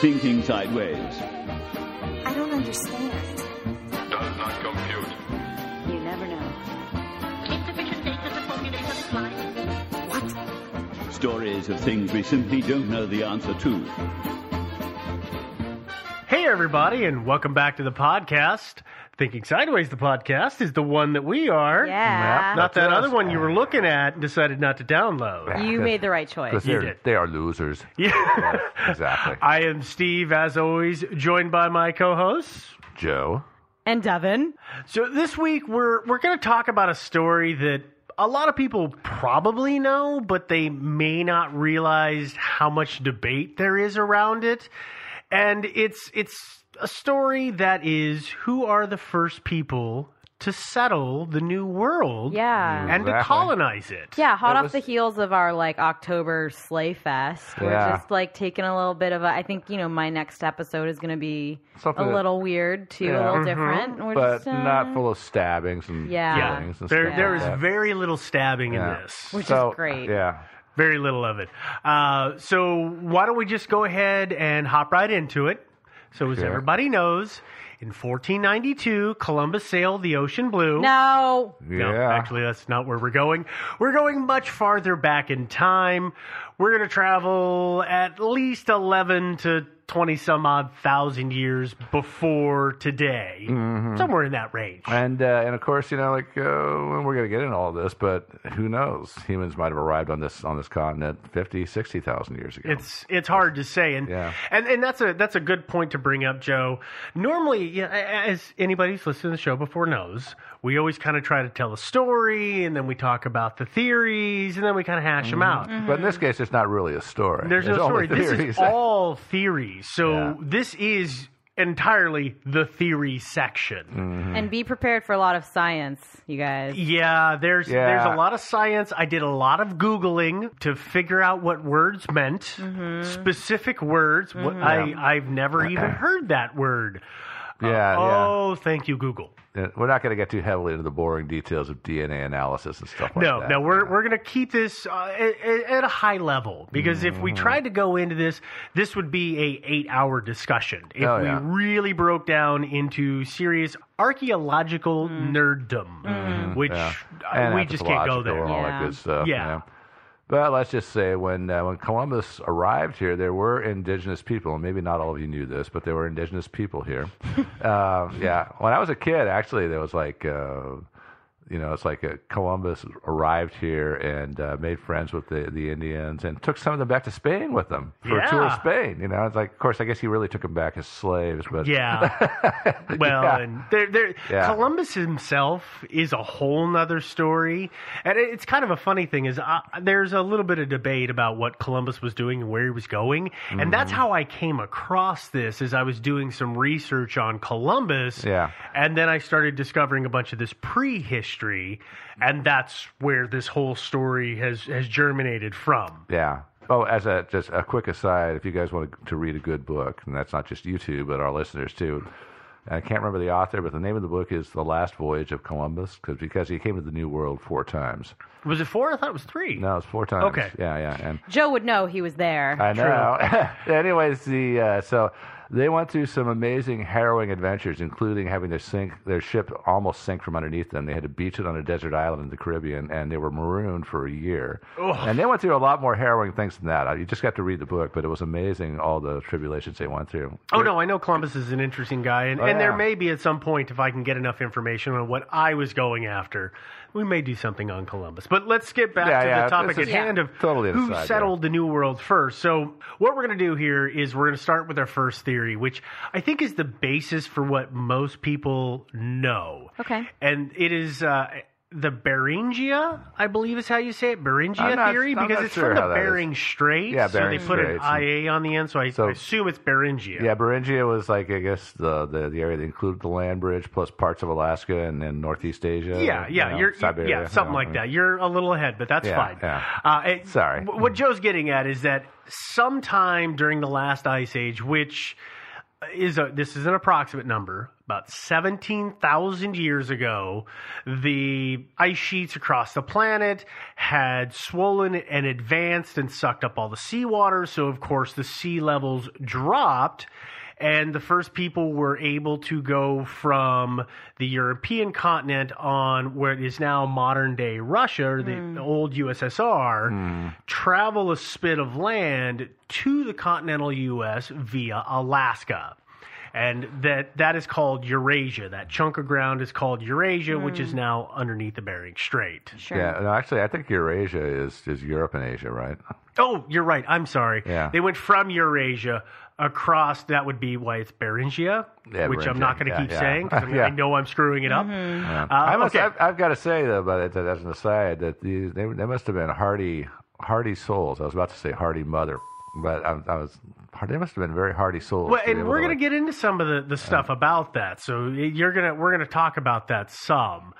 Thinking Sideways. I don't understand. Does not compute. You never know. Insufficient data to formulate a reply. What? Stories of things we simply don't know the answer to. Hey, everybody, and welcome back to the podcast. Thinking Sideways, the podcast, is the one that we are. Yeah. Not that other one you were looking at and decided not to download. You made the right choice. You they're, did. they are losers. Yeah. Exactly. I am Steve, as always, joined by my co-hosts. Joe. And Devin. So this week we're we're going to talk about a story that a lot of people probably know, but they may not realize how much debate there is around it. And it's it's a story that is who are the first people to settle the new world Yeah. and to Exactly. colonize it. Yeah, hot It off was- the heels of our like October Sleigh Fest, we're Yeah. just like taking a little bit of a. I think you know my next episode is going to be Something a that- little weird too, Yeah. a little Mhm. different. We're But just, uh, not full of stabbings and Yeah. Yeah, killings and there stuff there like is that. very little stabbing Yeah. in this. Which is So, great. Yeah. Very little of it. Uh, so why don't we just go ahead and hop right into it? So as Sure. everybody knows, in 1492, Columbus sailed the ocean blue. No. No, Yeah. actually, that's not where we're going. We're going much farther back in time. We're going to travel at least 11 to 20 some odd thousand years before today. Somewhere in that range. And uh, and of course, you know, like uh, we're going to get into all this, but who knows? Humans might have arrived on this on this continent 50, 60,000 years ago. It's it's hard to say, and Yeah. and and that's a that's a good point to bring up, Joe. Normally, as anybody who's listened to the show before knows, we always kind of try to tell a story, and then we talk about the theories, and then we kind of hash them out. But in this case, it's not really a story. There's no story. This theories. is all theories. So Yeah. this is entirely the theory section. Mm-hmm. And be prepared for a lot of science, you guys. Yeah, there's Yeah. there's a lot of science. I did a lot of googling to figure out what words meant, Mm-hmm. specific words. What I I've never even heard that word. Yeah, yeah. Oh, thank you, Google. We're not going to get too heavily into the boring details of DNA analysis and stuff like No, that. no, no, we're we're gonna keep this uh, at, at a high level because if Mm-hmm. we tried to go into this, this would be a eight hour discussion. If Oh, we really broke down into serious archaeological nerddom, which Yeah. uh, we just can't go there. and all Yeah. that good stuff. Yeah. But let's just say when uh, when Columbus arrived here, there were indigenous people, and maybe not all of you knew this, but there were indigenous people here. uh, yeah, when I was a kid, actually, there was like. Uh, you know, it's like a Columbus arrived here and uh, made friends with the the Indians and took some of them back to Spain with them for a tour of Spain. You know, it's like, of course, I guess he really took them back as slaves, but Yeah. well, Yeah. and there, there, Yeah. Columbus himself is a whole nother story, and it's kind of a funny thing. Is uh, there's a little bit of debate about what Columbus was doing and where he was going, and that's how I came across this. As I was doing some research on Columbus, Yeah. and then I started discovering a bunch of this prehistory, and that's where this whole story has has germinated from. Yeah. Oh, as a just a quick aside, if you guys want to read a good book, and that's not just you two, but our listeners too. I can't remember the author, but the name of the book is "The Last Voyage of Columbus," because because he came to the New World four times. Was it four? I thought it was three. No, it's four times. Okay. Yeah, yeah, and Joe would know he was there. I know. Anyways, the uh, so they went through some amazing, harrowing adventures, including having their sink their ship almost sink from underneath them. They had to beach it on a desert island in the Caribbean, and they were marooned for a year. Ugh. And they went through a lot more harrowing things than that. You just got to read the book, but it was amazing all the tribulations they went through. Oh no, I know Columbus is an interesting guy, and, Oh, and there may be at some point if I can get enough information on what I was going after, we may do something on Columbus. But let's get back Yeah, to yeah, the topic at is hand of totally who aside, settled the New World first. So what we're going to do here is we're going to start with our first theory, which I think is the basis for what most people know, Okay. and it is. Uh, the Beringia, I believe is how you say it, Beringia not- theory, I'm because it's sure from the how that is. Bering Strait. Yeah, so they put Straits, an IA on the end, so I, So- I assume it's Beringia. Yeah, Beringia was like I guess the, the the area that included the land bridge plus parts of Alaska and then Northeast Asia. Yeah, you yeah, know, you're, Siberia, yeah, something you know, like and- that. You're a little ahead, but that's Yeah, fine. yeah. Uh, it- Sorry. What Joe's getting at is that sometime during the last ice age, which is a this is an approximate number, about seventeen thousand years ago, the ice sheets across the planet had swollen and advanced and sucked up all the seawater. So of course the sea levels dropped and the first people were able to go from the European continent on where it is now modern day Russia, or the hmm. old USSR, hmm. travel a spit of land to the continental US via Alaska. And that that is called Eurasia. That chunk of ground is called Eurasia, which is hmm. now underneath the Bering Strait. Yeah, no, actually, I think Eurasia is is Europe and Asia, right? Oh, you're right. I'm sorry. Yeah. They went from Eurasia across. That would be why it's Beringia, Yeah, which I'm not going to Yeah, keep yeah. saying because Yeah. I know I'm screwing it up. Yeah. Uh, I must, okay. I've, I've got to say though, but as an aside, that these, they they must have been hardy hardy souls. I was about to say hardy mother, but I, I was they must have been very hardy souls. Well, and we're going to like- get into some of the, the stuff about that. So you're gonna we're gonna talk about that some.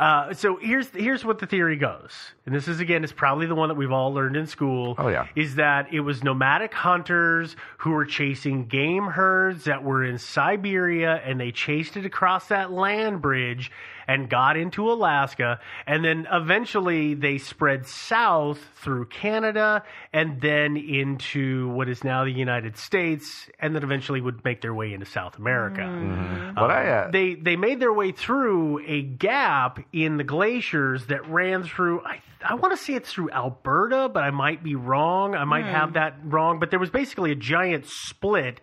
Uh, so here's here's what the theory goes, and this is again is probably the one that we've all learned in school. Oh, yeah. is that it was nomadic hunters who were chasing game herds that were in Siberia, and they chased it across that land bridge and got into Alaska, and then eventually they spread south through Canada and then into what is now the United States, and then eventually would make their way into South America. Mm-hmm. But I, uh, they they made their way through a gap in the glaciers that ran through. I I want to say it's through Alberta, but I might be wrong. I might Hmm. have that wrong. But there was basically a giant split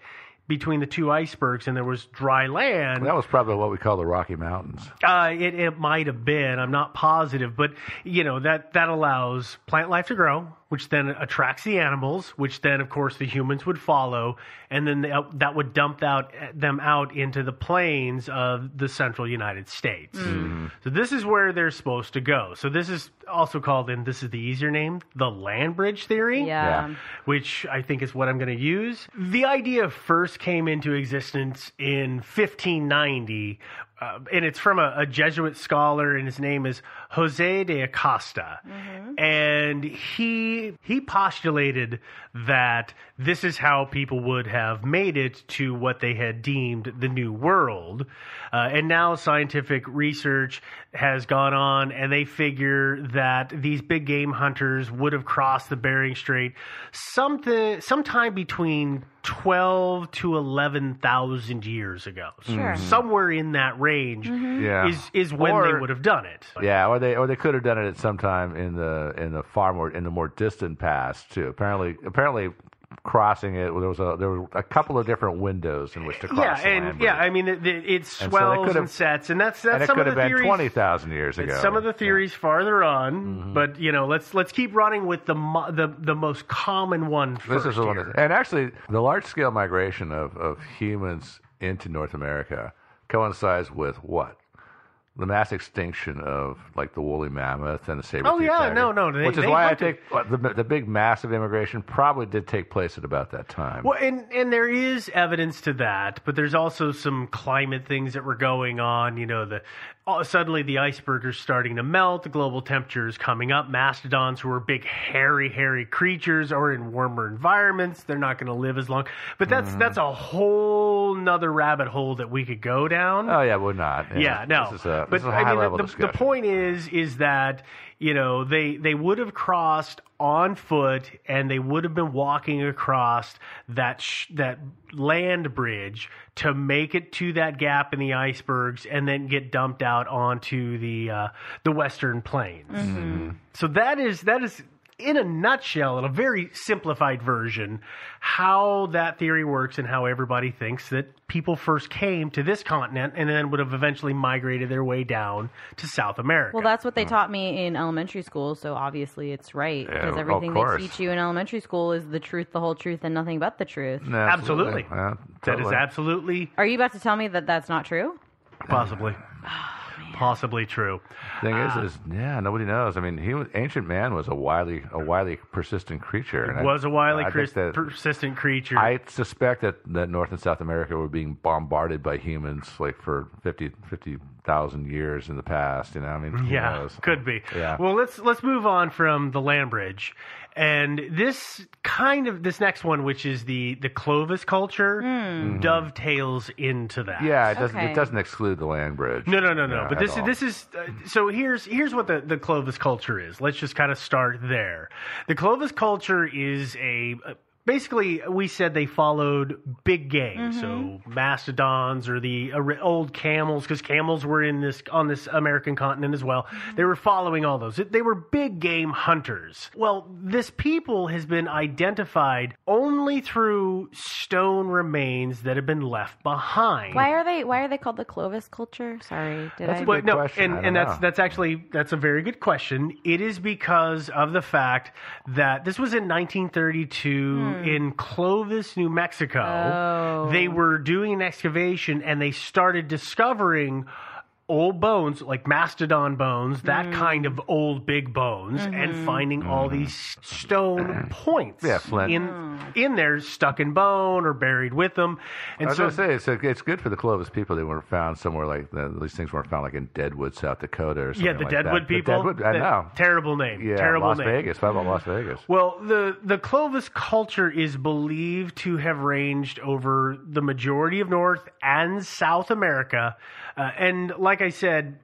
between the two icebergs, and there was dry land. that was probably what we call the Rocky Mountains. Uh, it, it might have been. I'm not positive, but you know that that allows plant life to grow, which then attracts the animals, which then, of course, the humans would follow, and then they, that would dump out them out into the plains of the central United States. So this is where they're supposed to go. So this is also called, and this is the easier name, the land bridge theory Yeah. Yeah. which I think is what I'm going to use. The idea first came into existence in 1590, uh, and it's from a, a Jesuit scholar, and his name is Jose de Acosta. And he he postulated that this is how people would have made it to what they had deemed the New World. Uh, and now scientific research has gone on, and they figure that these big game hunters would have crossed the Bering Strait something sometime between twelve to eleven thousand years ago. So Sure. somewhere in that range Yeah. is is when Or- they would have done it. Yeah, or they or they could have done it at some time in the in the far more in the more distant past too. Apparently, apparently, crossing it. There was a there were a couple of different windows in which to cross. Yeah, and yeah. I mean it, it, it And so swells and sets, and that's that's and it some could of have the been theories. twenty thousand years It's ago. some of the theories farther on, Mm-hmm. but you know, let's let's keep running with the the the most common one This is the one, and actually, the large scale migration of, of humans into North America coincides with what? The mass extinction of like the woolly mammoth and the saber tooth. Oh, yeah, no, no, they- which is why I think uh, the the big massive immigration probably did take place at about that time. Well, and and there is evidence to that, but there's also some climate things that were going on. You know, the all, suddenly the iceberg is starting to melt, the global temperature is coming up. Mastodons, who are big, hairy, hairy creatures, are in warmer environments. They're not going to live as long. But that's Mm-hmm. that's a whole nother rabbit hole that we could go down. oh yeah, we're not. Yeah, no. This is a, but this is a I high mean, level the, the, discussion. the point is, is that you know they they would have crossed on foot, and they would have been walking across that sh- that land bridge to make it to that gap in the icebergs, and then get dumped out onto the uh, the western plains. Mm-hmm. So that is that is. In a nutshell, in a very simplified version, how that theory works and how everybody thinks that people first came to this continent and then would have eventually migrated their way down to South America. Well, that's what they hmm. taught me in elementary school, so obviously it's right because of everything they teach you in elementary school is the truth, the whole truth, and nothing but the truth. No, absolutely. Yeah, That is absolutely Are you about to tell me that that's not true? possibly possibly true. Thing Ah. is, is yeah, nobody knows. I mean, he was, ancient man was a wily, a wily, persistent creature. and I- was a wily, I think cris- that- persistent creature. I suspect that, that North and South America were being bombarded by humans like for 50 50,000 years in the past. You know, I mean, who yeah, knows? could be. Yeah. Well, let's let's move on from the land bridge, and this kind of this next one, which is the the Clovis culture, dovetails into that. Yeah, it doesn't Okay. it doesn't exclude the land bridge. No, no, no, no. Yeah, but this is all. this is uh, so here's here's what the the Clovis culture is. Let's just kind of start there. The Clovis culture is a uh, basically we said they followed big game, mm-hmm. so mastodons or the old camels because camels were in this on this American continent as well. Mm-hmm. They were following all those. They were big game hunters. Well, this people has been identified only through stone remains that have been left behind. Why are they? Why are they called the Clovis culture? Sorry, did That's I? a good no, question. I and, don't and that's know. that's actually that's a very good question. It is because of the fact that this was in 1932 hmm. Mm. in Clovis, New Mexico. Oh. They were doing an excavation and they started discovering old bones like mastodon bones that mm. kind of old big bones and mm-hmm. finding all mm-hmm. these stone points Yeah, flint. in oh. in there stuck in bone or buried with them and I was so gonna say it's, it's good for the Clovis people. They weren't found somewhere like the, these things weren't found like in Deadwood, South Dakota, or something yeah the like deadwood that. people The Deadwood, I The- know. terrible name Yeah, terrible Las name Vegas. How about Las Vegas? Well, the the Clovis culture is believed to have ranged over the majority of North and South America, uh, and like I said,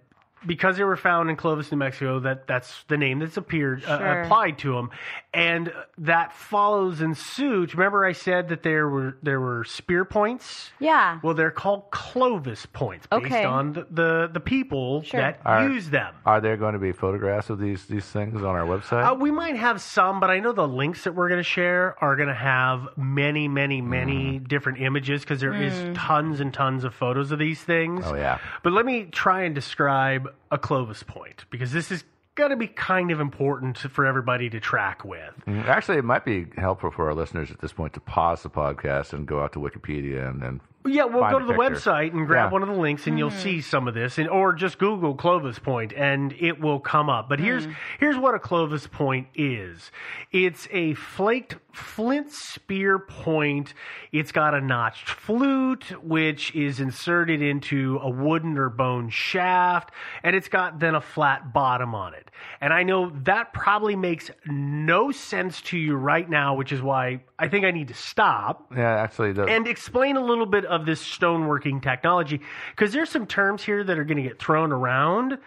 because they were found in Clovis, New Mexico, that that's the name that's appeared uh, Sure. applied to them, and that follows in suit. Remember, I said that there were there were spear points. yeah. Well, they're called Clovis points based Okay. on the, the, the people Sure. that All right. use them. Are there going to be photographs of these these things on our website? Uh, we might have some, but I know the links that we're going to share are going to have many, many, many Mm. different images because there is tons and tons of photos of these things. Oh, yeah. But let me try and describe a Clovis point because this is going to be kind of important for everybody to track with. Mm, Actually, it might be helpful for our listeners at this point to pause the podcast and go out to Wikipedia and then. Yeah, we'll go to the picture. website and grab Yeah. one of the links, and you'll mm-hmm. see some of this, and or just Google Clovis Point, and it will come up. But here's mm. here's what a Clovis Point is. It's a flaked flint spear point. It's got a notched flute, which is inserted into a wooden or bone shaft, and it's got then a flat bottom on it. And I know that probably makes no sense to you right now, which is why I think I need to stop Yeah, actually, the, and explain a little bit of this stoneworking technology. Because there's some terms here that are going to get thrown around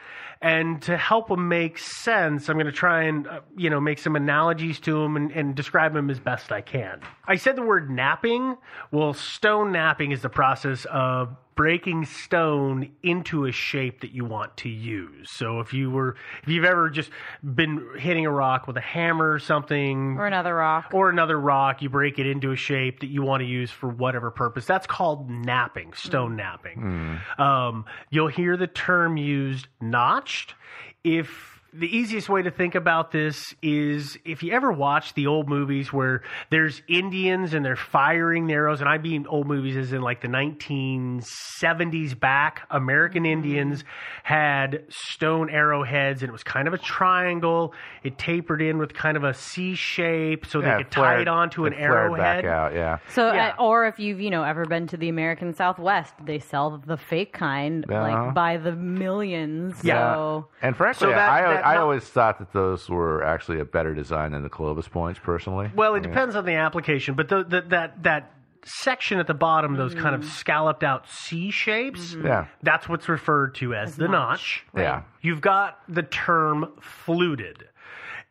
and to help them make sense i'm going to try and uh, you know make some analogies to them and, and describe them as best i can. I said the word knapping. Well stone knapping is the process of breaking stone into a shape that you want to use. So if you were, if you've ever just been hitting a rock with a hammer or something, Or another rock. or another rock, you break it into a shape that you want to use for whatever purpose. That's called knapping, stone knapping. Um, you'll hear the term used notched. If the easiest way to think about this is if you ever watch the old movies where there's Indians and they're firing their arrows, and I mean old movies as in like the 1970s back, American Indians had stone arrowheads and it was kind of a triangle. It tapered in with kind of a C shape so Yeah, they could tie it onto an it flared arrowhead. back out. Yeah. So, Yeah. uh, or if you've you know ever been to the American Southwest, they sell the fake kind Uh-huh. like by the millions. Yeah. So And frankly, So that- I, that I always thought that those were actually a better design than the Clovis points, personally. Well, it I mean, depends on the application, but the, the, that that section at the bottom, those kind of mm. scalloped out C shapes, mm-hmm. Yeah. that's what's referred to as, the notch. Yeah. You've got the term fluted.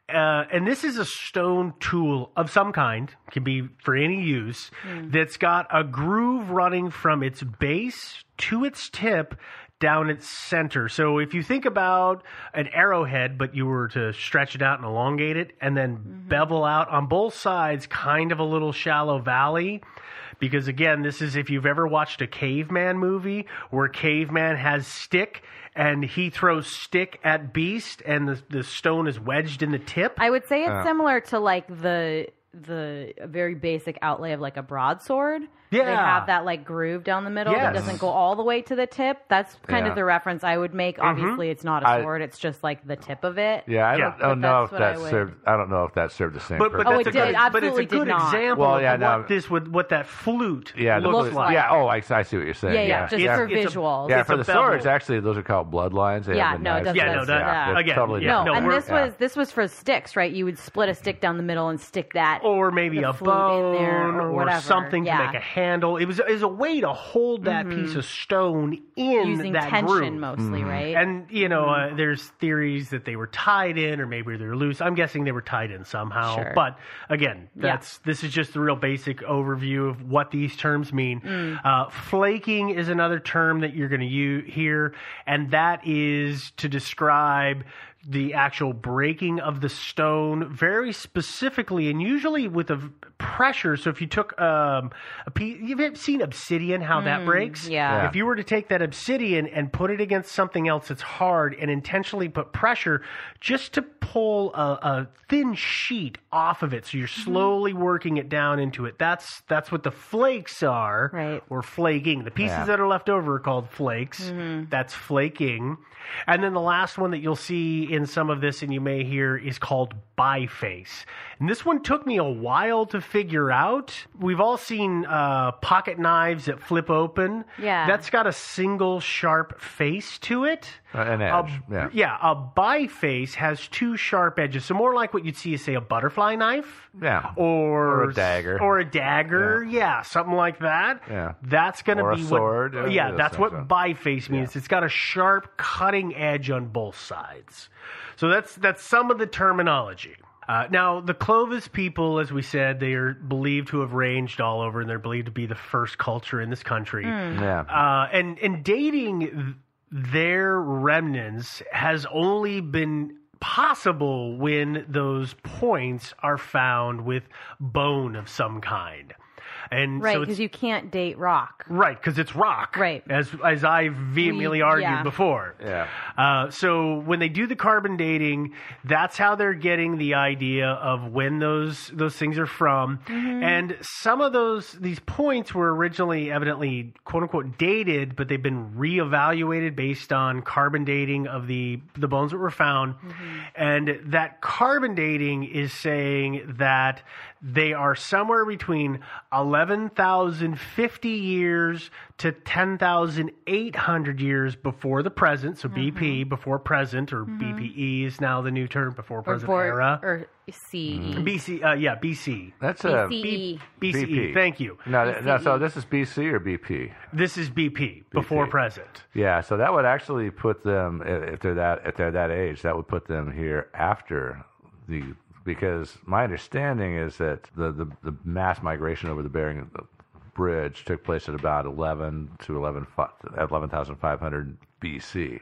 Uh, and this is a stone tool of some kind, can be for any use, mm. that's got a groove running from its base to its tip down its center. So if you think about an arrowhead, but you were to stretch it out and elongate it and then bevel out on both sides, kind of a little shallow valley. Because again, this is if you've ever watched a caveman movie where caveman has stick and he throws stick at beast and the, the stone is wedged in the tip. I would say it's Uh. similar to like the the very basic outlay of like a broadsword. They have that like groove down the middle Yes. that doesn't go all the way to the tip. That's kind Yeah. of the reference I would make. Mm-hmm. Obviously, it's not a sword; it's just like the tip of it. Yeah, I don't, don't know if what I that served. I don't know if that served the same But, but purpose. Oh, that's it a good, did. but it's a Absolutely good did not. example Well, of yeah, what no. this would what that flute yeah, looks like. Yeah. Oh, I, I see what you're saying. Yeah, yeah, yeah. just It's- for it's a- visuals. Yeah, for the swords, actually, those are called bloodlines. They Yeah, no, it doesn't- Yeah, no, that- yeah. they're again, totally No, and this was this was for sticks, right? You would split a stick down the middle and stick that, or maybe a flute in bone there or whatever. something to make a handle. It was is a way to hold that piece of stone in using that tension groove. mostly, right? And you know, uh, there's theories that they were tied in, or maybe they're loose. I'm guessing they were tied in somehow. Sure. But again, Yeah. that's this is just the real basic overview of what these terms mean. Mm. Uh, flaking is another term that you're going to u- hear, and that is to describe the actual breaking of the stone very specifically and usually with a pressure so if you took um, a piece you've seen obsidian how that breaks Mm, yeah. Yeah. if you were to take that obsidian and put it against something else that's hard and intentionally put pressure just to pull a, a thin sheet off of it so you're Mm-hmm. slowly working it down into it that's that's what the flakes are Right. or flaking the pieces Yeah. that are left over are called flakes Mm-hmm. that's flaking and then the last one that you'll see in some of this and you may hear is called biface. And this one took me a while to figure out. We've all seen uh, pocket knives that flip open. Yeah. That's got a single sharp face to it. Uh, an A- edge. yeah. a biface has two sharp edges. So more like what you'd see say a butterfly knife. Yeah. Or, Or a dagger. Or a dagger, yeah, something like that. Yeah. That's going to be sword, what. yeah, Yeah, that's what yeah. biface means. It's got a sharp cutting edge on both sides. So that's that's some of the terminology. Uh, now, the Clovis people, as we said, they are believed to have ranged all over, and they're believed to be the first culture in this country. Yeah. Uh, and and dating their remnants has only been possible when those points are found with bone of some kind. And right, because it's, you can't date rock. right because it's rock, Right. As as I vehemently We- argued yeah. before. Yeah. Uh, so when they do the carbon dating, that's how they're getting the idea of when those those things are from. Mm-hmm. And some of those these points were originally evidently quote unquote dated, but they've been reevaluated based on carbon dating of the the bones that were found. Mm-hmm. And that carbon dating is saying that they are somewhere between 11,050 years to 10,800 years before the present. So BP, mm-hmm. before present, or mm-hmm. BPE is now the new term, before Or, present for, era. or CE. Mm-hmm. BC, uh, yeah, BC. That's a BCE. BCE, BP. thank you. No, th- no, so this is BC or BP? This is BP, before BP. present. Yeah, so that would actually put them if they're that if they're that age, that would put them here after the because my understanding is that the the, the mass migration over the Bering bridge took place at about 11 to 11 11,500 BC.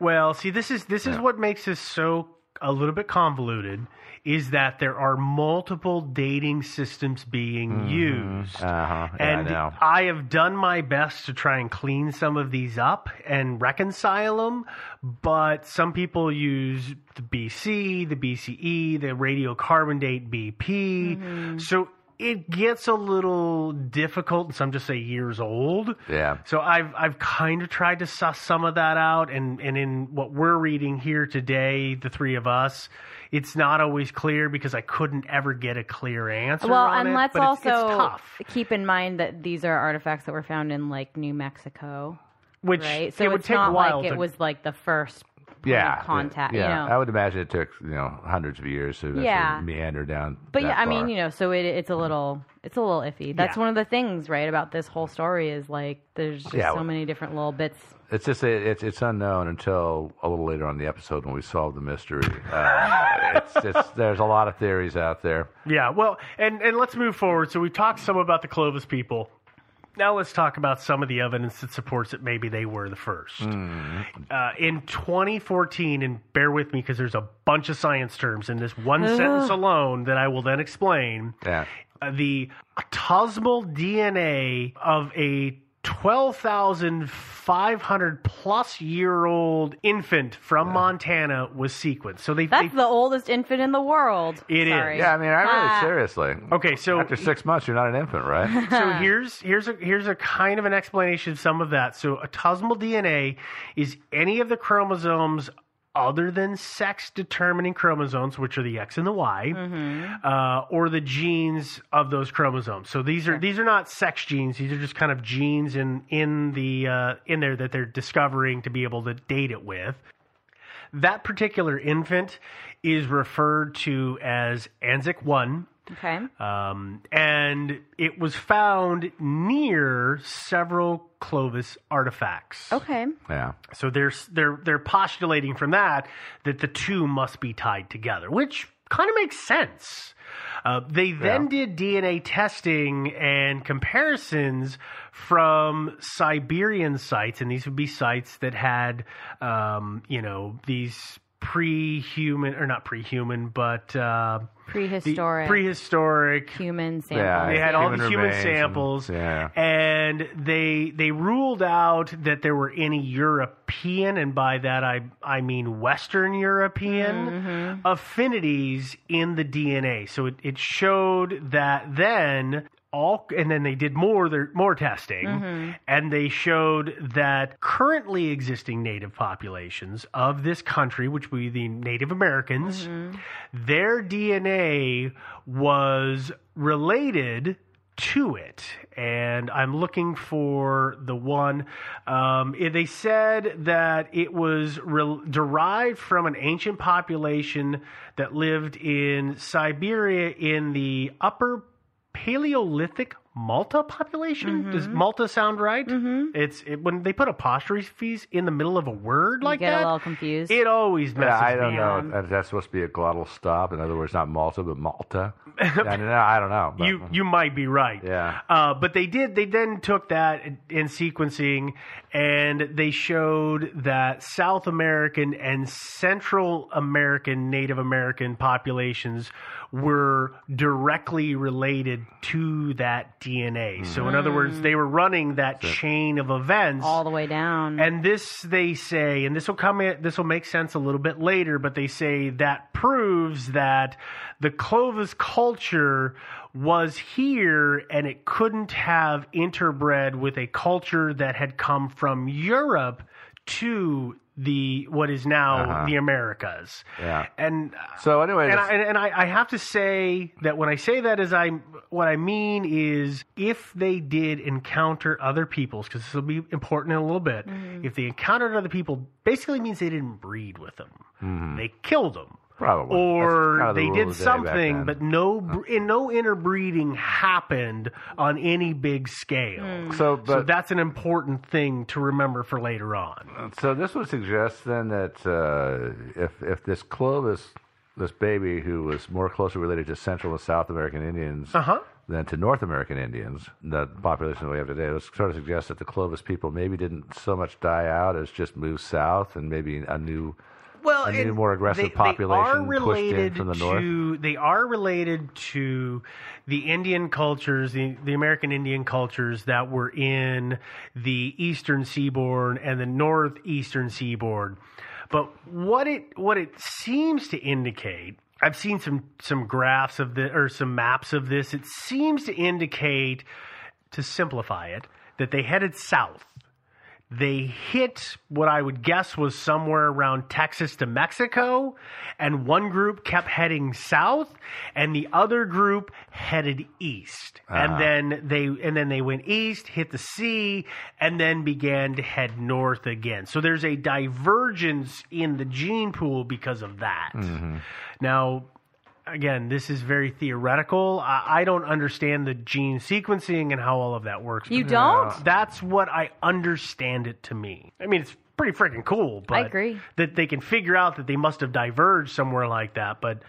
Well, see, this is this is Yeah. what makes this so a little bit convoluted. Is that there are multiple dating systems being used, Uh-huh. Yeah, and I. I have done my best to try and clean some of these up and reconcile them. But some people use the BC, the BCE, the radiocarbon date BP. So it gets a little difficult, and some just say years old. Yeah. So I've I've kind of tried to suss some of that out, and and in what we're reading here today, the three of us, it's not always clear because I couldn't ever get a clear answer. Well, on and it, let's but it's- also it's tough. keep in mind that these are artifacts that were found in like New Mexico, Which right? So it would it's take not a while like it was like the first point Yeah, of contact. Yeah, you know? I would imagine it took you know hundreds of years to Yeah. meander down. But that yeah, I mean, you know, so it, it's a little, it's a little iffy. That's Yeah. one of the things, right, about this whole story is like there's just Yeah, so well- many different little bits. It's just it's it's unknown until a little later on in the episode when we solve the mystery. Uh, it's, it's there's a lot of theories out there. Yeah, well, and and let's move forward. So we talked some about the Clovis people. Now let's talk about some of the evidence that supports that maybe they were the first. Hmm. Uh, in 2014, and bear with me because there's a bunch of science terms in this one Ugh. sentence alone that I will then explain. Yeah. Uh, the autosomal DNA of a 12,500 plus year old infant from Montana was sequenced. So they, That's the oldest infant in the world. It is. Sorry. Yeah, I mean, I really Ah. seriously. Okay, so after six months, you're not an infant, right? so here's here's a here's a kind of an explanation of some of that. So autosomal DNA is any of the chromosomes other than sex determining chromosomes, which are the X and the Y, uh, or the genes of those chromosomes. So these are these are not sex genes; these are just kind of genes in in the uh, in there that they're discovering to be able to date it with. That particular infant is referred to as Anzick one. Okay. Um, and it was found near several Clovis artifacts. Okay. Yeah. So they're they're they're postulating from that that the two must be tied together, which kind of makes sense. Uh, they then did DNA testing and comparisons from Siberian sites, and these would be sites that had, um, you know, these pre-human or not pre-human, but uh, the Prehistoric. prehistoric human samples. Yeah, they had all the human remains and- samples, yeah. and they they ruled out that there were any European, and by that I I mean Western European Mm-hmm. affinities in the DNA. So it, it showed that then all, and then they did more their more testing, Mm-hmm. and they showed that currently existing native populations of this country, which would be the Native Americans, Mm-hmm. their DNA was related to it. And I'm looking for the one. Um, it- they said that it was re- derived from an ancient population that lived in Siberia in the upper Paleolithic Malta population. Does Malta sound right? Mm-hmm. It's it, when they put apostrophes in the middle of a word like get that. a little confused. It always messes Yeah, I don't me know. up. That- That's supposed to be a glottal stop. In other words, not Malta, but Malta. I don't know. I don't know. but- you you might be right. Yeah. Uh, but they did. They then took that in, in sequencing, and they showed that South American and Central American Native American populations were directly related to that DNA. So, in other words, they were running that chain of events all the way down. and this, they say, and this will come in, this will make sense a little bit later, but they say that proves that the Clovis culture was here and it couldn't have interbred with a culture that had come from Europe to the what is now Uh-huh. the Americas. Yeah. And So anyway, and, I, and, I, I have to say that when I say that, is I what I mean is if they did encounter other peoples, because this will be important in a little bit. If they encountered other people, basically means they didn't breed with them. They killed them. Probably. Or kind of the they did the something, but no, br- no interbreeding happened on any big scale. So, so but that's an important thing to remember for later on. So this would suggest then that uh, if if this Clovis, this baby who was more closely related to Central and South American Indians Uh-huh. than to North American Indians, the population that we have today, this sort of suggests that the Clovis people maybe didn't so much die out as just move south and maybe a new well, a new, more aggressive they, population they are pushed in related from the to, north. They are related to the Indian cultures, the, the American Indian cultures that were in the eastern seaboard and the northeastern seaboard. But what it what it seems to indicate, I've seen some some graphs of the or some maps of this. It seems to indicate, to simplify it, that they headed south they hit what I would guess was somewhere around Texas to Mexico, and one group kept heading south, and the other group headed east. Uh-huh. And then they and then they went east, hit the sea, and then began to head north again. So there's a divergence in the gene pool because of that. Mm-hmm. Now, again, this is very theoretical. I, I don't understand the gene sequencing and how all of that works. You uh, don't? That's what I understand it to me. I mean, it's pretty freaking cool. But I agree. that they can figure out that they must have diverged somewhere like that. But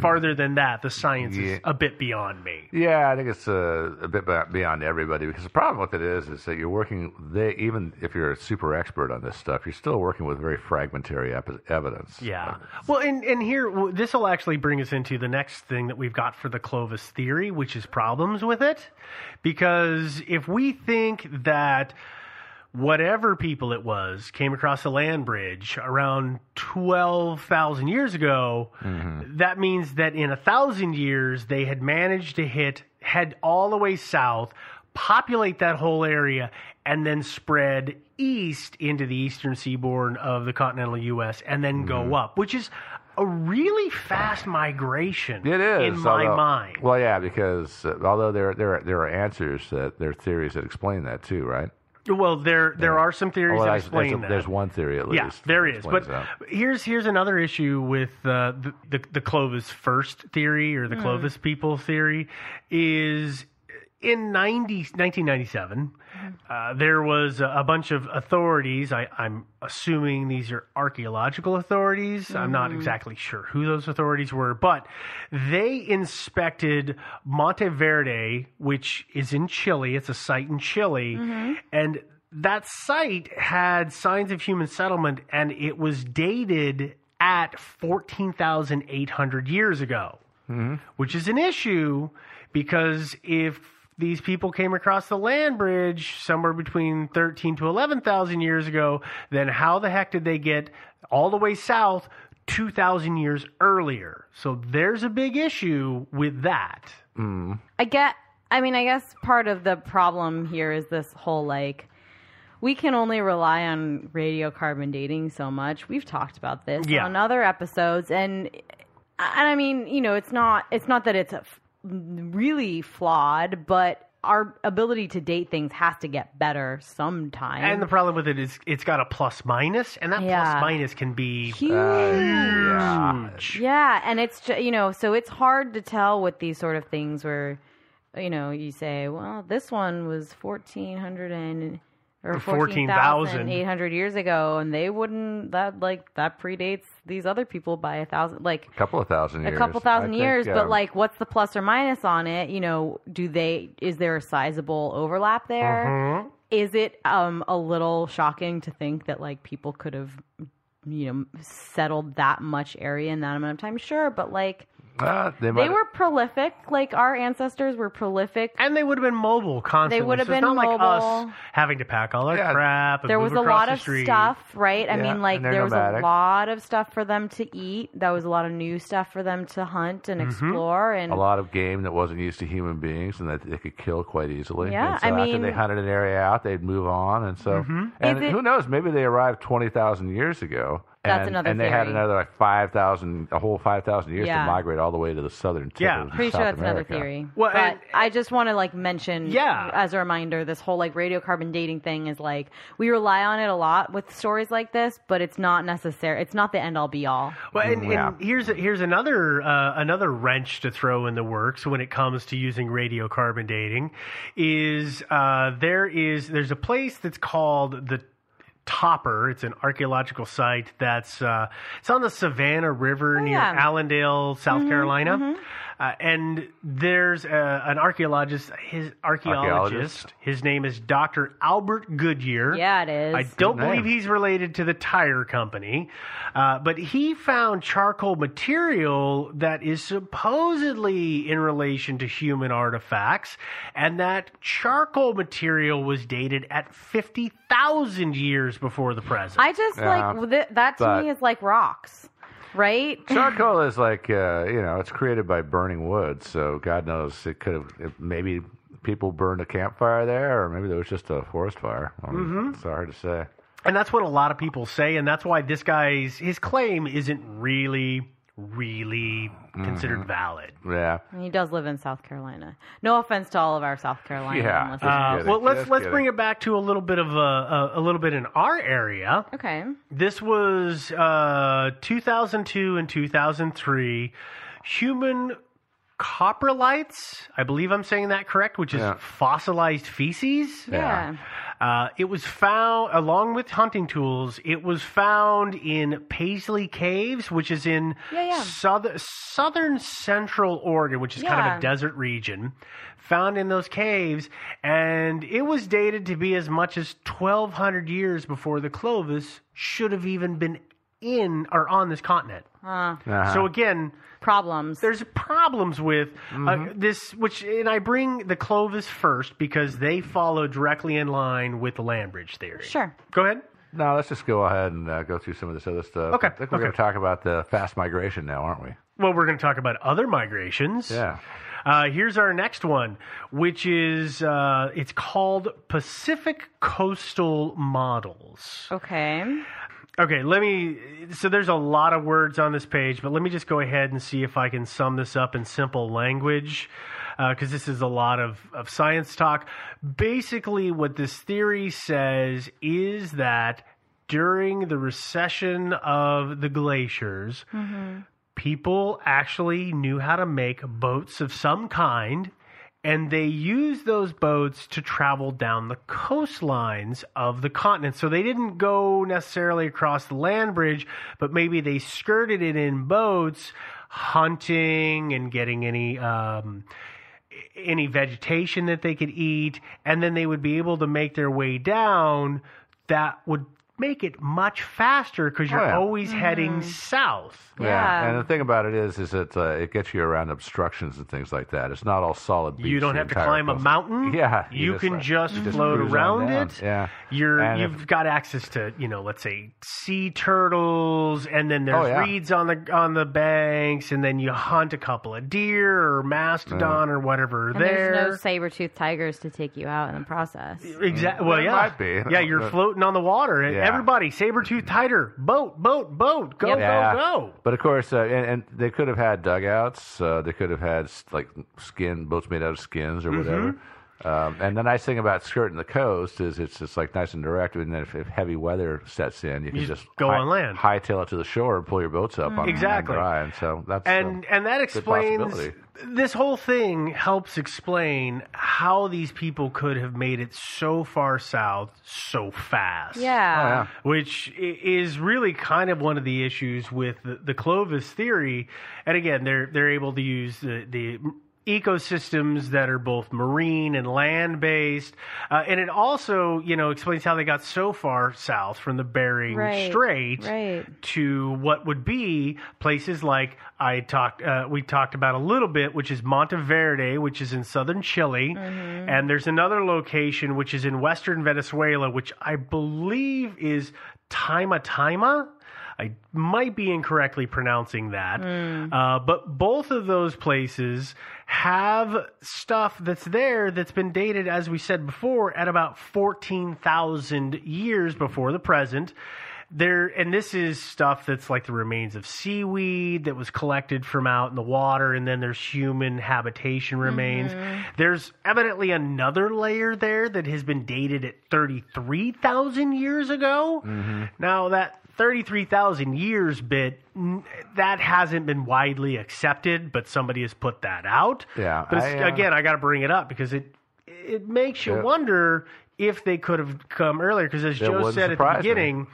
farther than that, the science Yeah. is a bit beyond me. Yeah, I think it's uh, a bit beyond everybody because the problem with it is, is that you're working. They even if you're a super expert on this stuff, you're still working with very fragmentary ep- evidence. Yeah. Well, and and here this will actually bring us into the next thing that we've got for the Clovis theory, which is problems with it, because if we think that whatever people it was came across the land bridge around 12,000 years ago, that means that in a thousand years they had managed to hit, head all the way south, populate that whole area, and then spread east into the eastern seaboard of the continental U.S. and then go up, which is a really fast migration It is in my although- mind. Well, yeah, because uh, although there there are, there are answers that there are theories that explain that too, right? Well, there there are some theories Well, that there's- explain there's, a- that. there's one theory at least. Yeah, there that is. But that. here's here's another issue with uh, the, the the Clovis first theory or the Hmm. Clovis people theory is in 90, 1997, Hmm. uh, there was a, a bunch of authorities. I, I'm assuming these are archaeological authorities. I'm not Mhm. exactly sure who those authorities were, but they inspected Monte Verde, which is in Chile. It's a site in Chile, Mhm. and that site had signs of human settlement, and it was dated at 14,800 years ago Mm-hmm. which is an issue because if these people came across the land bridge somewhere between 13 to 11,000 years ago, then how the heck did they get all the way south 2,000 years earlier? So there's a big issue with that. Mm. I get. I mean, I guess part of the problem here is this whole like. We can only rely on radiocarbon dating so much. We've talked about this Yeah. on other episodes, and and I mean, you know, it's not it's not that it's a f- really flawed, but our ability to date things has to get better sometime. And the problem with it is it's got a plus minus, and that Yeah. plus minus can be uh, Huge. huge. Yeah, and it's ju- you know, so it's hard to tell with these sort of things where you know you say, well, this one was fourteen hundred and or Or fourteen 14,000. thousand eight hundred years ago, and they wouldn't that like that predates these other people by a thousand like A couple of thousand a couple thousand think, years, yeah. but like, what's the plus or minus on it? You know, do they? Is there a sizable overlap there? Mhm. Is it um a little shocking to think that like people could have, you know, settled that much area in that amount of time? Sure, but like. Uh, they, They were prolific, like our ancestors were prolific. And they would have been mobile constantly. They would have so been not like us mobile. having to pack all our crap. And There move was a lot of street. stuff, right? I Yeah, mean, like and they're there was a lot of stuff for them to eat. That was a lot of new stuff for them to hunt and Mhm. explore. And a lot of game that wasn't used to human beings and that they could kill quite easily. Yeah, and so I after mean- they hunted an area out, they'd move on, and so Mhm. and it- who knows? Maybe they arrived twenty thousand years ago. That's and, another and they had another like five thousand, a whole five thousand years Yeah. to migrate all the way to the southern tip Yeah. of Pretty South sure that's America. another theory. Well, but and- I just want to like mention, Yeah. as a reminder, this whole like radiocarbon dating thing is like we rely on it a lot with stories like this, but it's not necessary. It's not the end all be all. Well, and, Yeah. and here's here's another uh, another wrench to throw in the works when it comes to using radiocarbon dating is uh, there is there's a place that's called the Topper. It's an archaeological site that's uh, it's on the Savannah River near Oh, yeah. Allendale, South Mhm, Carolina. mhm. Uh, and there's a, an archaeologist, his archaeologist, Archaeologist. his name is Dr. Albert Goodyear. Yeah, it is. I don't Good name. believe he's related to the tire company, uh, but he found charcoal material that is supposedly in relation to human artifacts, and that charcoal material was dated at 50,000 years before the present. I just Yeah, like th- that to but- me is like rocks, right? Charcoal is like uh, you know, it's created by burning wood, so God knows it could have maybe people burned a campfire there, or maybe there was just a forest fire. I mean. It's hard to say. And that's what a lot of people say, and that's why this guy's his claim isn't really, really considered valid. Yeah. He does live in South Carolina. No offense to all of our South Carolina Yeah. Uh, well, let's just let's kidding. bring it back to a little bit of a, a, a little bit in our area. Okay. This was uh, 2002 and 2003. Human coprolites, I believe I'm saying that correct, which is Yeah. fossilized feces. Yeah. Uh, it was found, along with hunting tools, it was found in Paisley Caves, which is in Yeah, yeah. southern, southern central Oregon, which is kind of a desert region. Found in those caves, and it was dated to be as much as 1,200 years before the Clovis should have even been in or on this continent. Uh, Uh-huh. So again, problems. there's problems with uh, Mm-hmm. this, which, and I bring the Clovis first because they follow directly in line with the land bridge theory. Sure. Go ahead. No, let's just go ahead and uh, go through some of this other stuff. Okay, I think we're okay. going to talk about the fast migration now, aren't we? Well, we're going to talk about other migrations. Yeah. Uh, here's our next one, which is uh, it's called Pacific Coastal Models. Okay. Okay, let me. So there's a lot of words on this page, but let me just go ahead and see if I can sum this up in simple language, uh, because this is a lot of, of science talk. Basically, what this theory says is that during the recession of the glaciers, mm-hmm. people actually knew how to make boats of some kind and they used those boats to travel down the coastlines of the continent. So they didn't go necessarily across the land bridge, but maybe they skirted it in boats, hunting and getting any um, any vegetation that they could eat, and then they would be able to make their way down. That would make it much faster because you're Oh, yeah. always heading south. Yeah. And the thing about it is, is that uh, it gets you around obstructions and things like that. It's not all solid. beach You don't have to entire climb a mountain. Yeah. you, can like- just you just float around it. Yeah. you're and you've got access to you know let's say sea turtles, and then there's Oh, yeah. reeds on the on the banks, and then you hunt a couple of deer or mastodon or whatever And there. there's no saber-toothed tigers to take you out in the process. Exactly. Well, yeah, might be. Yeah, you're But- floating on the water. Yeah. Everybody, saber-tooth tiger, boat, boat, boat, go, Yeah. go, go. But of course, uh, and, and they could have had dugouts. Uh, they could have had like skin boats made out of skins or Mm-hmm. Whatever. Um, and the nice thing about skirting the coast is it's just like nice and direct. And then if, if heavy weather sets in, you can You just go hi- on land. hightail it to the shore, and pull your boats up on Exactly. on dry. And so that's and and that explains this whole thing helps explain how these people could have made it so far south so fast. Yeah. Which is really kind of one of the issues with the, the Clovis theory. And again, they're they're able to use the, the ecosystems that are both marine and land based, uh, and it also you know explains how they got so far south from the Bering Right, Strait right. to what would be places like I talked uh, we talked about a little bit, which is Monte Verde, which is in southern Chile, Mm-hmm. and there's another location which is in western Venezuela, which I believe is Taima Taima. I might be incorrectly pronouncing that, uh, but both of those places have stuff that's there that's been dated, as we said before, at about 14,000 years before the present. There, and this is stuff that's like the remains of seaweed that was collected from out in the water, and then there's human habitation remains. Mm-hmm. There's evidently another layer there that has been dated at 33,000 years ago. Mm-hmm. Now, that 33,000 years bit, that hasn't been widely accepted, but somebody has put that out. Yeah, But I, uh, again, I got to bring it up because it it makes you wonder if they could have come earlier. Because as Joe said at the surprise me. beginning,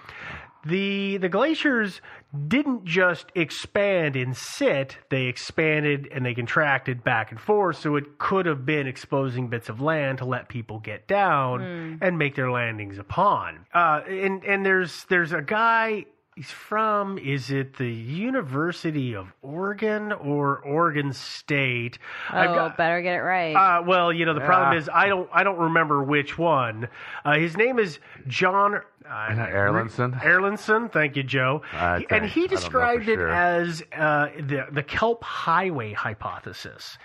the the glaciers didn't just expand and sit; they expanded and they contracted back and forth. So it could have been exposing bits of land to let people get down Hmm. and make their landings upon. Uh, and and there's there's a guy. He's from, is it the University of Oregon or Oregon State? Oh, better get it right. Uh, well, you know the problem is I don't I don't remember which one. Uh, his name is Jon uh, Erlandson? Erlandson, thank you, Joe. I He- and he I don't know for described it sure. as uh, the the Kelp Highway hypothesis.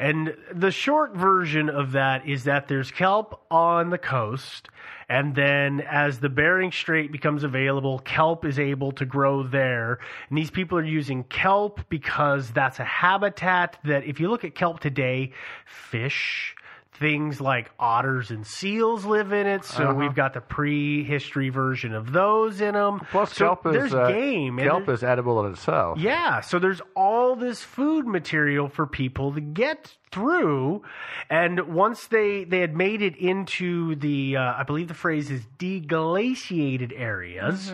And the short version of that is that there's kelp on the coast, and then as the Bering Strait becomes available, kelp is able to grow there. And these people are using kelp because that's a habitat that, if you look at kelp today, fish, things like otters and seals live in it. So Uh-huh. we've got the prehistory version of those in them. Plus, so kelp is there's uh, game. Kelp there's- is edible in itself. yeah, so there's all this food material for people to get through, and once they they had made it into the, uh, I believe the phrase is deglaciated areas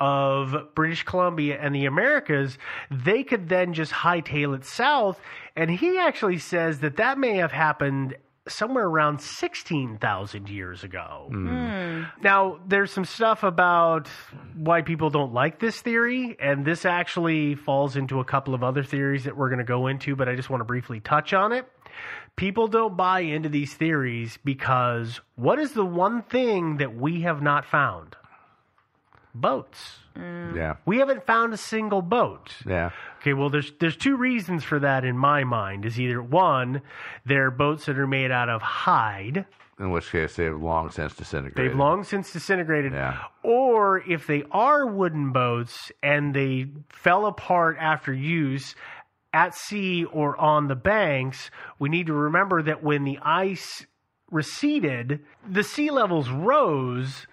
of British Columbia and the Americas, they could then just hightail it south. And he actually says that that may have happened somewhere around 16,000 years ago. Hmm. Now, there's some stuff about why people don't like this theory, and this actually falls into a couple of other theories that we're going to go into, but I just want to briefly touch on it. People don't buy into these theories because what is the one thing that we have not found? Boats. Mm. Yeah. We haven't found a single boat. Yeah. Okay, well, there's there's two reasons for that in my mind. Is either one, they're boats that are made out of hide. In which case, they've long since disintegrated. They've long since disintegrated. Yeah. Or if they are wooden boats and they fell apart after use at sea or on the banks, we need to remember that when the ice receded, the sea levels rose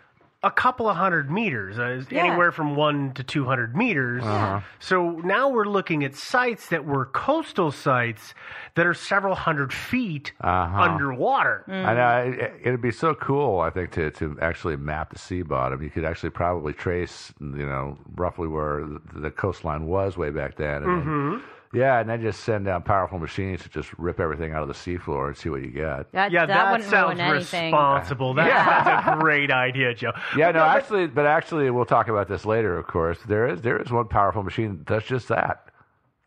a couple of hundred meters, uh, Yeah. anywhere from one to 200 meters. Uh-huh. So now we're looking at sites that were coastal sites that are several hundred feet Uh-huh. underwater. I know it, it'd be so cool. I think to to actually map the sea bottom. You could actually probably trace, you know, roughly where the, the coastline was way back then. And Mm-hmm. then, yeah, and then just send down powerful machines to just rip everything out of the seafloor and see what you get. that, yeah, that, that, wouldn't sounds ruin responsible. That, That's a great idea, Joe. Yeah, But no, but- actually, but actually, we'll talk about this later. Of course, there is there is one powerful machine that does just that,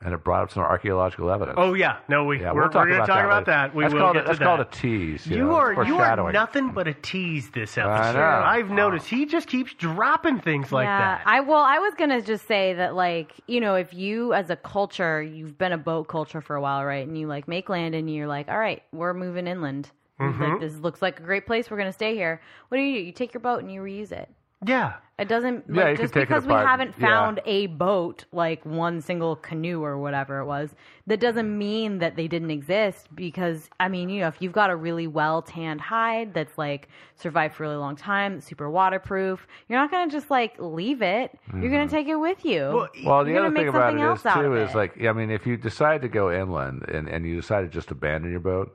and it brought up some archaeological evidence. Oh yeah, no, we yeah, we're, we'll talk we're going to about talk that about later. that. We that's will called get a, to that's that. called a tease. You, You know, are you are nothing but a tease this episode. I've noticed he just keeps dropping things like yeah, that. I well, I was gonna just say that, like, you know, if you as a culture, you've been a boat culture for a while, right? And you like make land, and you're like, all right, we're moving inland. Mm-hmm. Like, this looks like a great place. We're gonna stay here. What do you do? You take your boat and you reuse it. Yeah, It doesn't Yeah, like, just because we haven't Yeah. found a boat like one single canoe or whatever it was. That doesn't mean that they didn't exist because I mean, you know, if you've got a really well tanned hide that's like survived for a really long time, super waterproof, you're not gonna just like leave it. You're gonna mm-hmm. take it with you. Well, Well, the You're other thing make about something it is else out too of is like I mean, if you decide to go inland and, and you decide to just abandon your boat,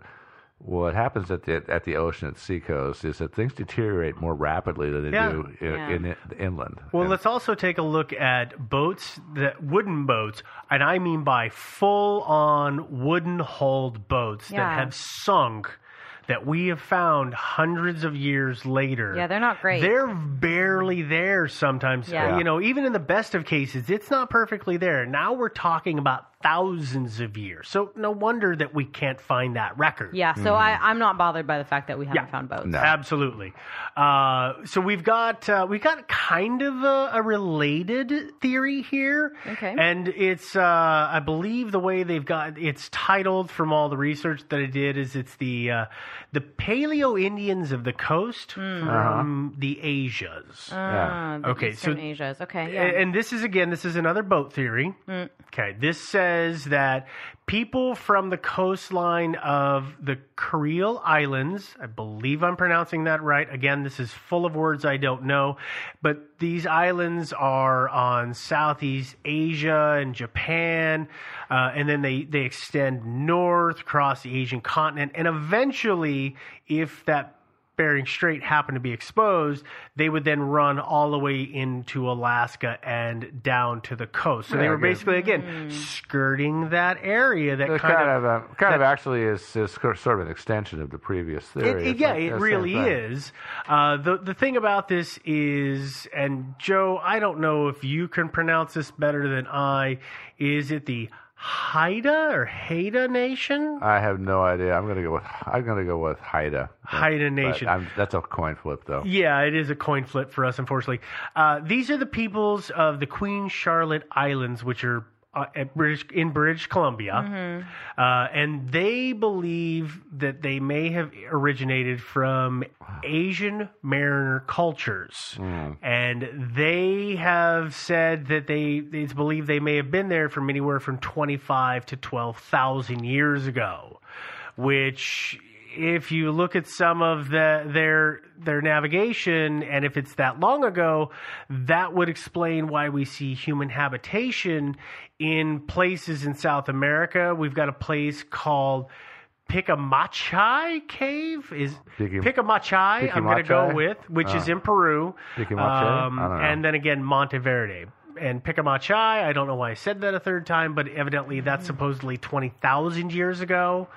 what happens at the at the ocean at the seacoast is that things deteriorate more rapidly than they Yeah. do in, Yeah. in, in inland. Well, And- let's also take a look at boats that wooden boats, and I mean by full-on wooden-hulled boats Yeah. that have sunk. That we have found hundreds of years later. Yeah, they're not great. They're barely there sometimes. Yeah. You know, even in the best of cases, it's not perfectly there. Now we're talking about thousands of years. So no wonder that we can't find that record. yeah, so I, I'm not bothered by the fact that we haven't Yeah. found boats. No. Absolutely. Uh, so we've got uh, we've got kind of a, a related theory here. Okay. And it's uh, I believe the way they've got it's titled from all the research that I did is it's the uh, the Paleo Indians of the coast from the Asias. Ah, the Okay, so- Asia's okay. Yeah. A- And this is again, this is another boat theory. Okay, this says that people from the coastline of the Kuril Islands, I believe I'm pronouncing that right. Again, this is full of words I don't know, but these islands are on Southeast Asia and Japan, uh, and then they they extend north across the Asian continent, and eventually, if that Bering Strait happened to be exposed, they would then run all the way into Alaska and down to the coast. So they were good. basically again skirting that area that kind, kind of, of, uh, kind of actually is, is sort of an extension of the previous It, theory. it- It's yeah, like it really is. Uh, the the thing about this is, and Joe, I don't know if you can pronounce this better than I. Is it the Haida or Haida Nation? I have no idea. I'm gonna go with I'm gonna go with Haida. Haida Nation. I'm, that's a coin flip, though. Yeah, it is a coin flip for us, unfortunately. Uh, these are the peoples of the Queen Charlotte Islands, which are uh, at British in British Columbia, uh, and they believe that they may have originated from Asian mariner cultures, and they have said that they it's believed they may have been there from anywhere from twenty five to twelve thousand years ago which if you look at some of the their their navigation and if it's that long ago that would explain why we see human habitation in places in South America. We've got a place called Picamachai Cave. Is Piqui- Picamachai I'm going to go with which is Ah. in Peru. Picamachai? Um, I don't know. and then again Monte Verde. And Picamachai I don't know why I said that a third time but evidently that's supposedly 20,000 years ago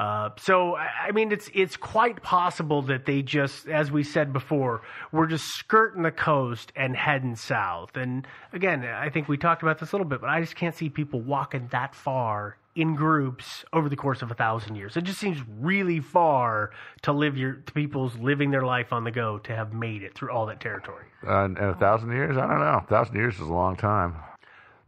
uh, so I mean, it's it's quite possible that they just, as we said before, we're just skirting the coast and heading south. And again, I think we talked about this a little bit, but I just can't see people walking that far in groups over the course of a thousand years. It just seems really far to live your to people's living their life on the go to have made it through all that territory. Uh, in a thousand years, I don't know. A thousand years is a long time.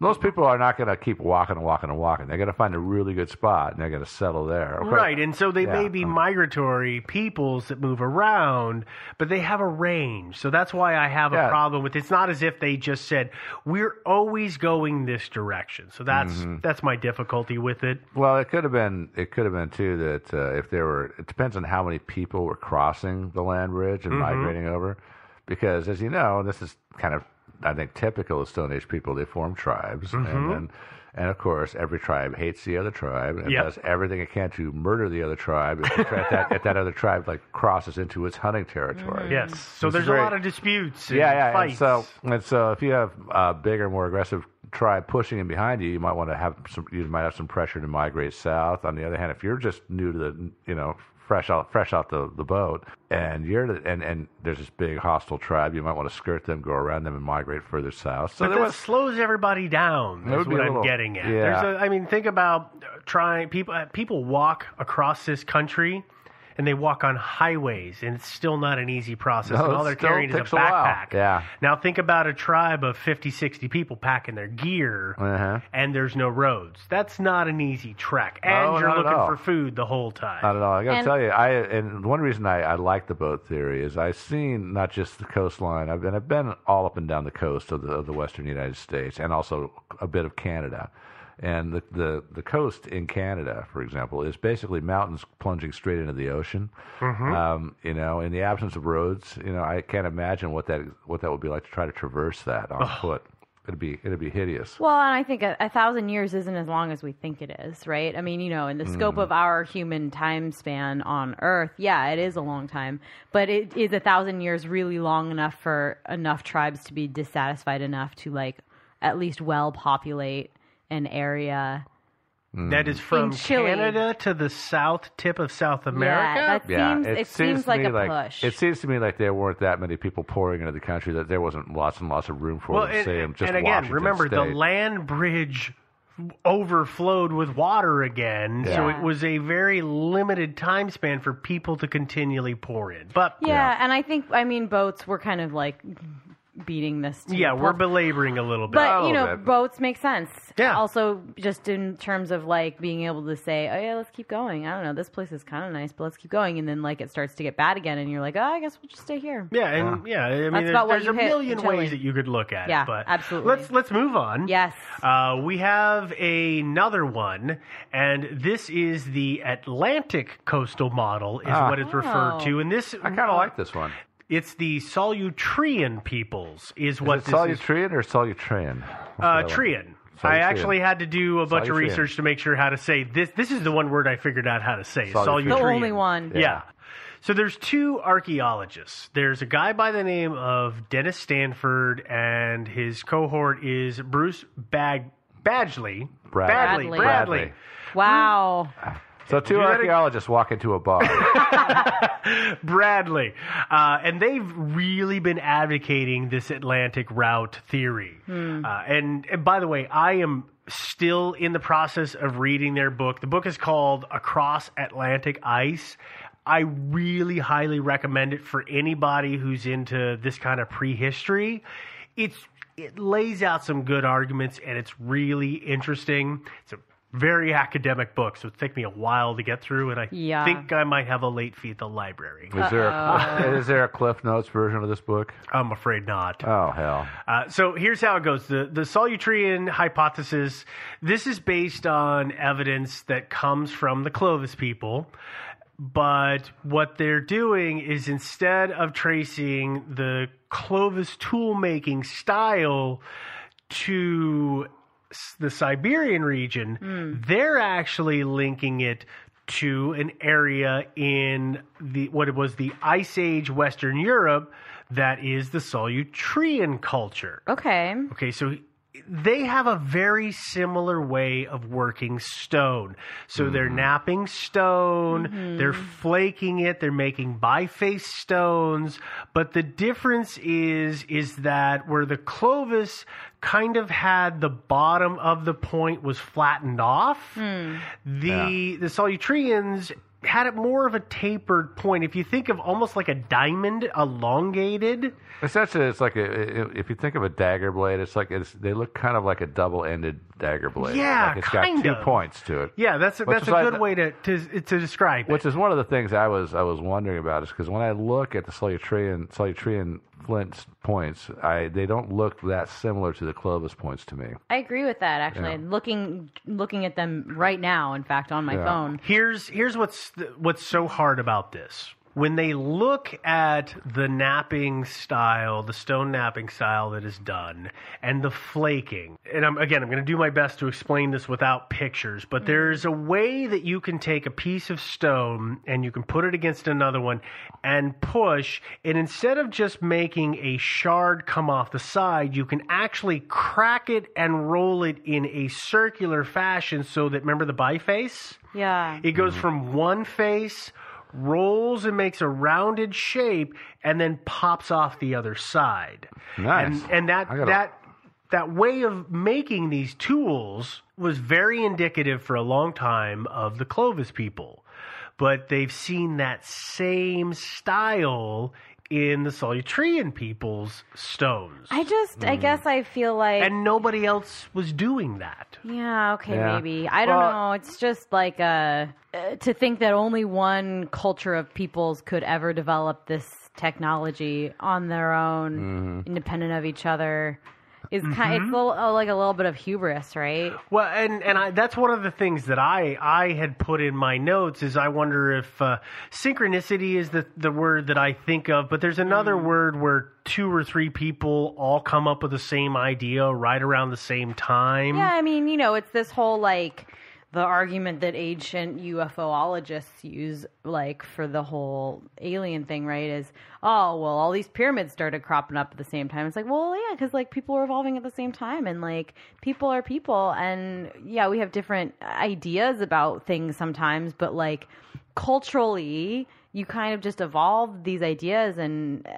Most people are not going to keep walking and walking and walking. They're going to find a really good spot and they're going to settle there. Course- Right, and so they may be migratory peoples that move around, but they have a range. So that's why I have a problem with it's not as if they just said we're always going this direction. So that's Mm-hmm. that's my difficulty with it. Well, it could have been. It could have been too that uh, if there were. It depends on how many people were crossing the land bridge and Mhm. migrating over, because as you know, this is kind of I think typical of Stone Age people. They form tribes, Mhm. and then. And of course, every tribe hates the other tribe and Yep. does everything it can to murder the other tribe if, the tri- if that, if that other tribe like crosses into its hunting territory. Yes. So It's there's very- a lot of disputes. And yeah, yeah. And so, and so, if you have a bigger, more aggressive tribe pushing in behind you, you might want to have some. You might have some pressure to migrate south. On the other hand, if you're just new to the, you know, fresh out, fresh out the, the boat, and you're and and there's this big hostile tribe, you might want to skirt them, go around them, and migrate further south. So but that was. slows everybody down. That's what I'm little- getting at. yeah. There's a, I mean, think about trying people. People walk across this country, and they walk on highways, and it's still not an easy process. No, and it all they're carrying is a takes a while. backpack. Yeah. Now think about a tribe of 50, 60 people packing their gear, Uh-huh. and there's no roads. That's not an easy trek, No, and you're looking for food the whole time. Not at all. I got to tell you, I and one reason I, I like the boat theory is I've seen not just the coastline. I've been I've been all up and down the coast of the of the western United States and also a bit of Canada. And the, the, the coast in Canada, for example, is basically mountains plunging straight into the ocean. Mhm. Um, you know, in the absence of roads, you know, I can't imagine what that what that would be like to try to traverse that on foot. It'd be it'd be hideous. Well, and I think a, a thousand years isn't as long as we think it is, right? I mean, you know, in the scope Mm. of our human time span on Earth, yeah, it is a long time. But it is a thousand years really long enough for enough tribes to be dissatisfied enough to like at least well populate an area. That is mm. from In Chile. Canada to the south tip of South America. that seems- it seems to like me a push. It seems to me like there weren't that many people pouring into the country that there wasn't lots and lots of room for well, them. and, say, in just and again, Washington remember the land bridge overflowed with water again, so Yeah. it was a very limited time span for people to continually pour in. But Yeah, and I think I mean boats were kind of like beating this. To yeah, we're belaboring a little bit. But you know, boats make sense. Yeah. Also, just in terms of like being able to say, "Oh yeah, let's keep going." I don't know, this place is kind of nice, but let's keep going. And then like it starts to get bad again, and you're like, "Oh, I guess we'll just stay here." Yeah, and yeah, I mean, That's there's, about there's a hit in million Chile. ways that you could look at Yeah, it. But absolutely. Let's let's move on. Yes. Uh, we have another one, and this is the Atlantic coastal model, is Ah. what it's referred to. And this, I kind of like this one. It's the Solutrean peoples, is Is what it this is. Or Solutrian? Uh, Trian. I actually had to do a bunch of Solutrian. research to make sure how to say this. This is the one word I figured out how to say. Solutrian. The only one. Yeah. So there's two archaeologists. There's a guy by the name of Dennis Stanford, and his cohort is Bruce Bag- Badgley. Bradley. Bradley. Bradley. Bradley. Wow. So two Do that archaeologists walk into a bar. Bradley. Uh, and they've really been advocating this Atlantic route theory. Hmm. Uh, and, and by the way, I am still in the process of reading their book. The book is called Across Atlantic Ice. I really highly recommend it for anybody who's into this kind of prehistory. It's it lays out some good arguments and it's really interesting. It's a very academic book, so it taken me a while to get through, and I Yeah. think I might have a late fee at the library. Is there a, is there a Cliff Notes version of this book? I'm afraid not. Oh hell! Uh, so here's how it goes: the the Solutrian hypothesis. This is based on evidence that comes from the Clovis people, but what they're doing is instead of tracing the Clovis tool making style to s- the Siberian region, hmm. they're actually linking it to an area in the what it was the Ice Age Western Europe that is the Solutrian culture. Okay. Okay, so they have a very similar way of working stone. So they're mm-hmm. knapping stone, they're mm-hmm. flaking it, they're making biface stones, but the difference is is that where the Clovis kind of had the bottom of the point was flattened off, hmm. the the Solutrians had it more of a tapered point. If you think of almost like a diamond elongated, Essentially, it's like a, if you think of a dagger blade, it's like it's, they look kind of like a double-ended dagger blade. Yeah, like it's got two of. points to it. yeah, that's a, that's a good the- way to to to describe it. Which is one of the things I was I was wondering about is because when I look at the Solutrian Solutrian flint points, I they don't look that similar to the Clovis points to me. I agree with that actually. Yeah. Looking looking at them right now, in fact, on my Yeah. phone. Here's here's what's th- what's so hard about this. When they look at the knapping style, the stone knapping style that is done, and the flaking, and I'm, again, I'm going to do my best to explain this without pictures, but there's a way that you can take a piece of stone and you can put it against another one and push, and instead of just making a shard come off the side, you can actually crack it and roll it in a circular fashion so that, remember the biface? Yeah. It goes mm-hmm. from one face, rolls and makes a rounded shape, and then pops off the other side. Nice. And, and that gotta- that that way of making these tools was very indicative for a long time of the Clovis people. But they've seen that same style in the Solutrian people's stones. I just, I guess I feel like. and nobody else was doing that. Yeah, okay, Yeah. maybe. I don't Well- know. It's just like uh, uh, to think that only one culture of peoples could ever develop this technology on their own, Mm-hmm. independent of each other, is kind. Mm-hmm. It's a little, uh, like a little bit of hubris, right? Well, and and I, that's one of the things that I I had put in my notes is I wonder if uh, synchronicity is the the word that I think of, but there's another word where two or three people all come up with the same idea right around the same time. Yeah, I mean, you know, it's this whole like the argument that ancient UFOologists use, like for the whole alien thing, right? Is oh well, all these pyramids started cropping up at the same time. It's like, well, yeah, because like people are evolving at the same time, and like people are people, and yeah, we have different ideas about things sometimes, but like culturally. You kind of just evolve these ideas, and uh,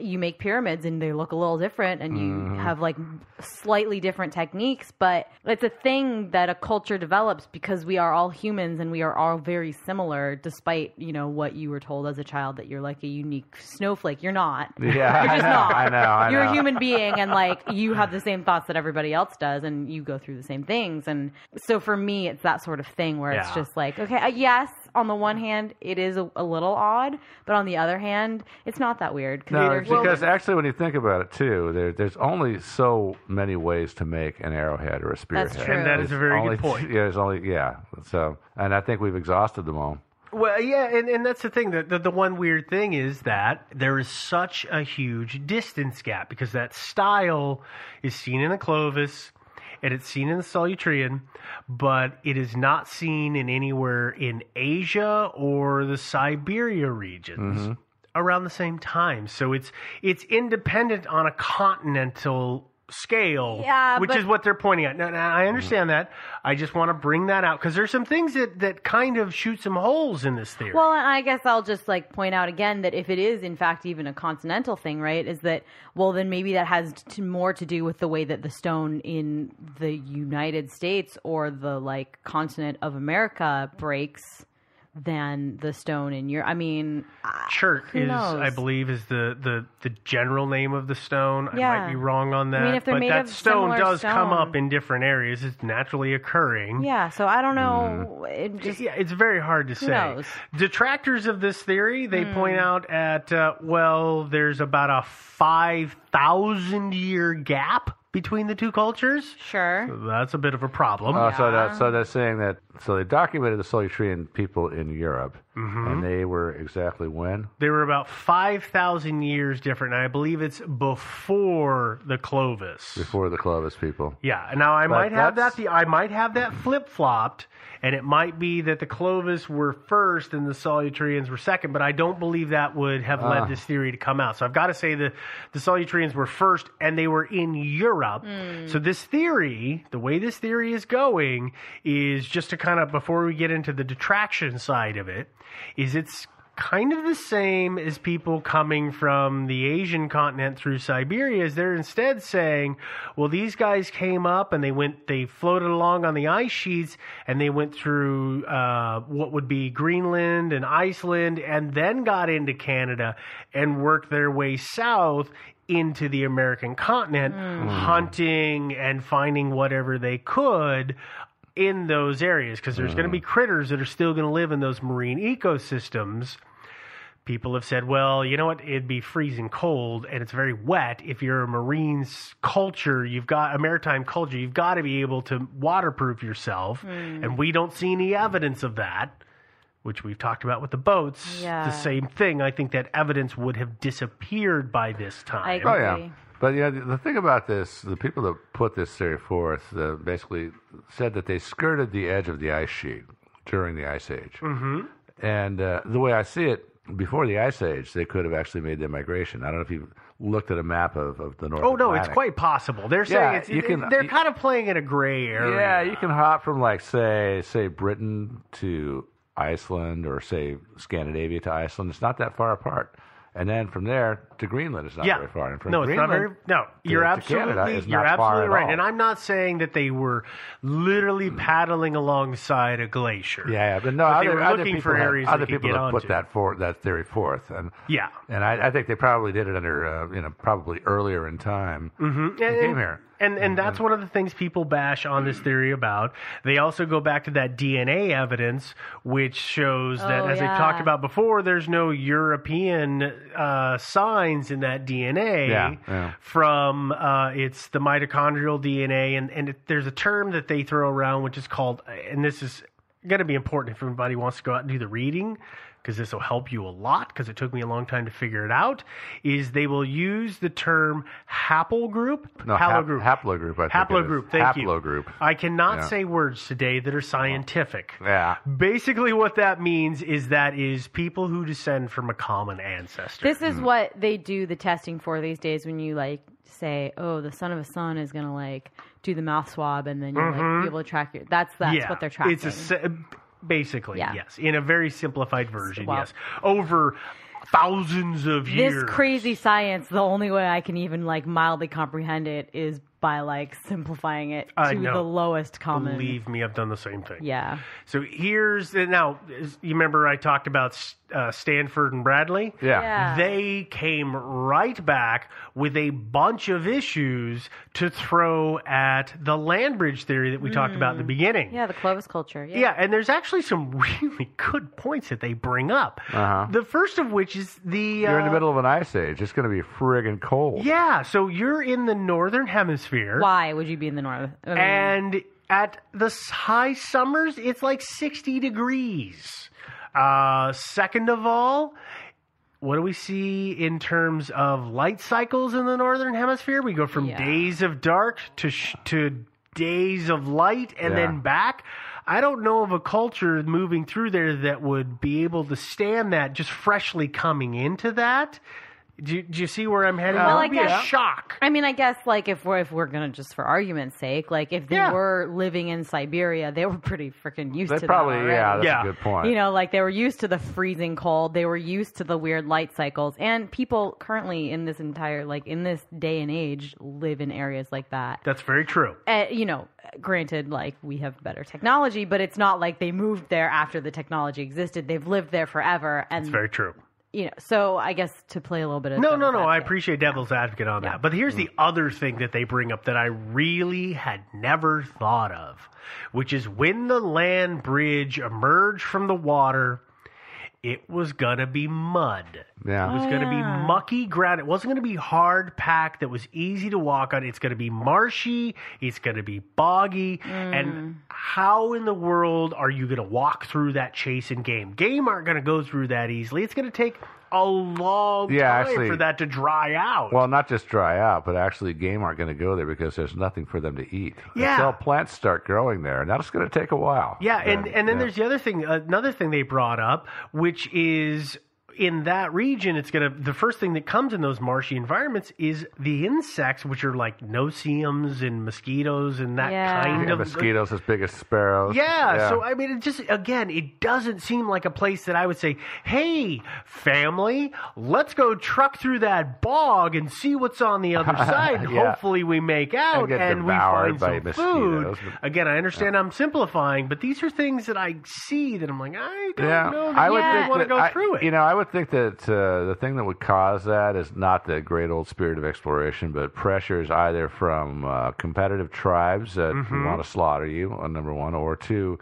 you make pyramids, and they look a little different, and you have like slightly different techniques. But it's a thing that a culture develops because we are all humans, and we are all very similar, despite you know what you were told as a child that you're like a unique snowflake. You're not. Yeah, You're I know, not. I know, I You're know. a human being, and like you have the same thoughts that everybody else does, and you go through the same things. And so for me, it's that sort of thing where it's just like, okay, uh, yes, on the one hand, it is a, a little odd, but on the other hand, it's not that weird. 'cause No, there's- because actually, when you think about it, too, there, there's only so many ways to make an arrowhead or a spearhead. That's true. And that is a very Only- good point. Yeah, there's only yeah. So, and I think we've exhausted them all. Well, yeah, and, and that's the thing. The, the, the one weird thing is that there is such a huge distance gap because that style is seen in the Clovis and it's seen in the Solutrean, but it is not seen in anywhere in Asia or the Siberia regions Mm-hmm. around the same time. So it's it's independent on a continental scale, Yeah, which but- is what they're pointing at. Now, now I understand mm. that. I just want to bring that out because there's some things that that kind of shoot some holes in this theory. Well, and I guess I'll just like point out again that if it is in fact even a continental thing, right? Is that well then maybe that has to, more to do with the way that the stone in the United States or the like continent of America breaks than the stone in your. I mean, who is, knows? I believe, is the, the, the general name of the stone. I might be wrong on that. I mean, but that stone does come up in different areas. It's naturally occurring. yeah. So I don't know. It just yeah, it's very hard to say. knows? Detractors of this theory, they Hmm. point out at uh, well, there's about a five thousand year gap between the two cultures. Sure. So that's a bit of a problem. Oh, so that, so they're saying that so they documented the Solutrean people in Europe, Mm-hmm. and they were exactly when They were about 5,000 years different, and I believe it's before the Clovis. before the Clovis people. Yeah. Now I But might have that's- that. The I might have that flip flopped, and it might be that the Clovis were first and the Solutreans were second. But I don't believe that would have led Ah. this theory to come out. So I've got to say that the Solutreans were first, and they were in Europe. So this theory, the way this theory is going, is just to kind of before we get into the detraction side of it, is it's kind of the same as people coming from the Asian continent through Siberia is they're instead saying, well, these guys came up and they went, they floated along on the ice sheets and they went through uh, what would be Greenland and Iceland and then got into Canada and worked their way south into the American continent, hunting and finding whatever they could in those areas because there's going to be mm. critters that are still going to live in those marine ecosystems. People have said, well, you know what? It'd be freezing cold and it's very wet. If you're a marine culture, you've got a maritime culture, you've got to be able to waterproof yourself. Mm. And we don't see any evidence of that, which we've talked about with the boats. Yeah. The same thing. I think that evidence would have disappeared by this time. I Oh yeah. But yeah, the, the thing about this, the people that put this theory forth, uh, basically said that they skirted the edge of the ice sheet during the ice age. Mm-hmm. And uh, the way I see it, before the ice age, they could have actually made their migration. I don't know if you've looked at a map of, of the North. Oh no, it's quite possible. They're saying Yeah, it's, you can- they're you- kind of playing in a gray area. Yeah, you can hop from like say say Britain to Iceland or say Scandinavia to Iceland. It's not that far apart. And then from there to Greenland is not yeah. very far. And from no, it's not very. No, to- you're absolutely you're absolutely right. all. And I'm not saying that they were literally paddling alongside a glacier. Yeah, yeah, but no, But other, they were looking people for have, areas other they could people have put that for that theory forth, and Yeah. and I, I think they probably did it under uh, you know probably earlier in time. Mhm. They And- came here. And and that's one of the things people bash on this theory about. They also go back to that DNA evidence, which shows that, Oh, as yeah. they've talked about before, there's no European uh, signs in that DNA Yeah, yeah. from uh, it's the mitochondrial DNA, and and it, there's a term that they throw around which is called, and this is going to be important if anybody wants to go out and do the reading. Because this will help you a lot. Because it took me a long time to figure it out. Is they will use the term haplogroup, No, hap- halogroup, haplogroup. I think it is. haplogroup. Thank you. Haplogroup. I cannot Yeah. say words today that are scientific. Yeah. Basically, what that means is that is people who descend from a common ancestor. This is what they do the testing for these days when you like say, "Oh, the son of a son is gonna like do the mouth swab," and then you like Mhm. be able to track your. That's that's yeah, what they're tracking. It's a se- basically Yeah. yes, in a very simplified version. Well- yes, over thousands of years. this crazy science. The only way I can even like mildly comprehend it is by like simplifying it I to know. the lowest common. Believe me, I've done the same thing. Yeah. So here's now. You remember I talked about uh, Stanford and Bradley? Yeah. Yeah. They came right back with a bunch of issues to throw at the land bridge theory that we talked about in the beginning. Mm. Yeah, the Clovis culture. Yeah. Yeah, and there's actually some really good points that they bring up. Uh-huh. The first of which is the You're in the uh, middle of an ice age. It's going to be friggin' cold. Yeah, so you're in the northern hemisphere. Why would you be in the north? I mean, and at the high summers, it's like 60 degrees. Uh, second of all, what do we see in terms of light cycles in the northern hemisphere? We go from Yeah. days of dark to sh- to days of light and Yeah. then back. I don't know of a culture moving through there that would be able to stand that just freshly coming into that. Do you, do you see where I'm heading? Well, that I would be a guess- shock. I mean, I guess like if we're if we're gonna just for argument's sake, like if they Yeah. were living in Siberia, they were pretty freaking used They to probably, that already. yeah, that's Yeah. a good point. You know, like they were used to the freezing cold. They were used to the weird light cycles. And people currently in this entire, like in this day and age, live in areas like that. That's very true. Uh, you know, granted, like we have better technology, but it's not like they moved there after the technology existed. They've lived there forever. And, It's very true. You know, so I guess to play a little bit of. No, no, no. I appreciate devil's advocate on that. But here's the mm-hmm. other thing that they bring up that I really had never thought of, which is when the land bridge emerged from the water, it was gonna be mud. Yeah. It was going to be mucky ground. It wasn't going to be hard packed that was easy to walk on. It's going to be marshy. It's going to be boggy. And mm. how in the world are you going to walk through that chasing game? Game aren't going to go through that easily. It's going to take a long Yeah, time actually- for that to dry out. Well, not just dry out, but actually game aren't going to go there because there's nothing for them to eat. Yeah. Until plants start growing there, and that's going to take a while. Yeah, and, and then yeah. there's the other thing, another thing they brought up, which is in that region, it's gonna the first thing that comes in those marshy environments is the insects, which are like no-see-ums and mosquitoes and that Yeah. kind Yeah, of mosquitoes as big as sparrows. Yeah, so I mean, it just again, it doesn't seem like a place that I would say, "Hey, family, let's go truck through that bog and see what's on the other side. Yeah. Hopefully, we make out get and we find by some food." Again, I understand I'm simplifying, but these are things that I see that I'm like, I don't yeah, know. That I would Yeah. think want to go I- through it. You know, I would think that uh, the thing that would cause that is not the great old spirit of exploration, but pressures either from uh, competitive tribes that Mm-hmm. want to slaughter you, uh, number one, or two,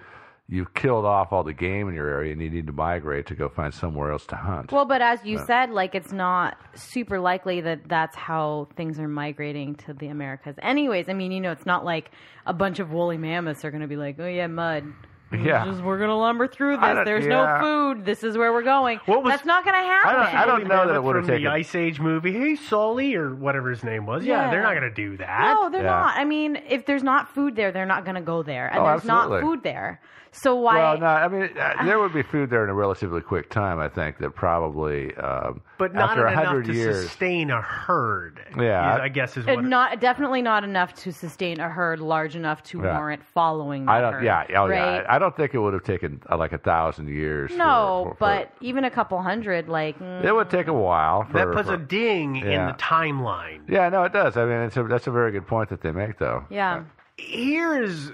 you've killed off all the game in your area and you need to migrate to go find somewhere else to hunt. Well, but as you said, like it's not super likely that that's how things are migrating to the Americas. Anyways, I mean, you know, it's not like a bunch of woolly mammoths are going to be like, oh yeah, mud. Yeah. Just- we're going to lumber through this. There's yeah. no food. This is where we're going. What was- that's not going to happen. I don't- I don't know that it would've from taken- the Ice Age movie. Hey, Sully, or whatever his name was. Yeah, Yeah. they're not going to do that. No, they're Yeah. not. I mean, if there's not food there, they're not going to go there, and Oh, there's absolutely. not food there. So why? Well, no, I mean, uh, there would be food there in a relatively quick time, I think, that probably, um, but not after enough to years. sustain a herd. Yeah. is- I guess is what. not definitely not enough to sustain a herd large enough to Yeah. warrant following. The I don't, herd, yeah, oh, right? yeah. I, I don't think it would have taken uh, like a thousand years. No, for- for- but even a couple hundred, like mm, It would take a while. For, that puts for- a ding in the timeline. Yeah, no, it does. I mean, it's a, that's a very good point that they make, though. yeah. Here is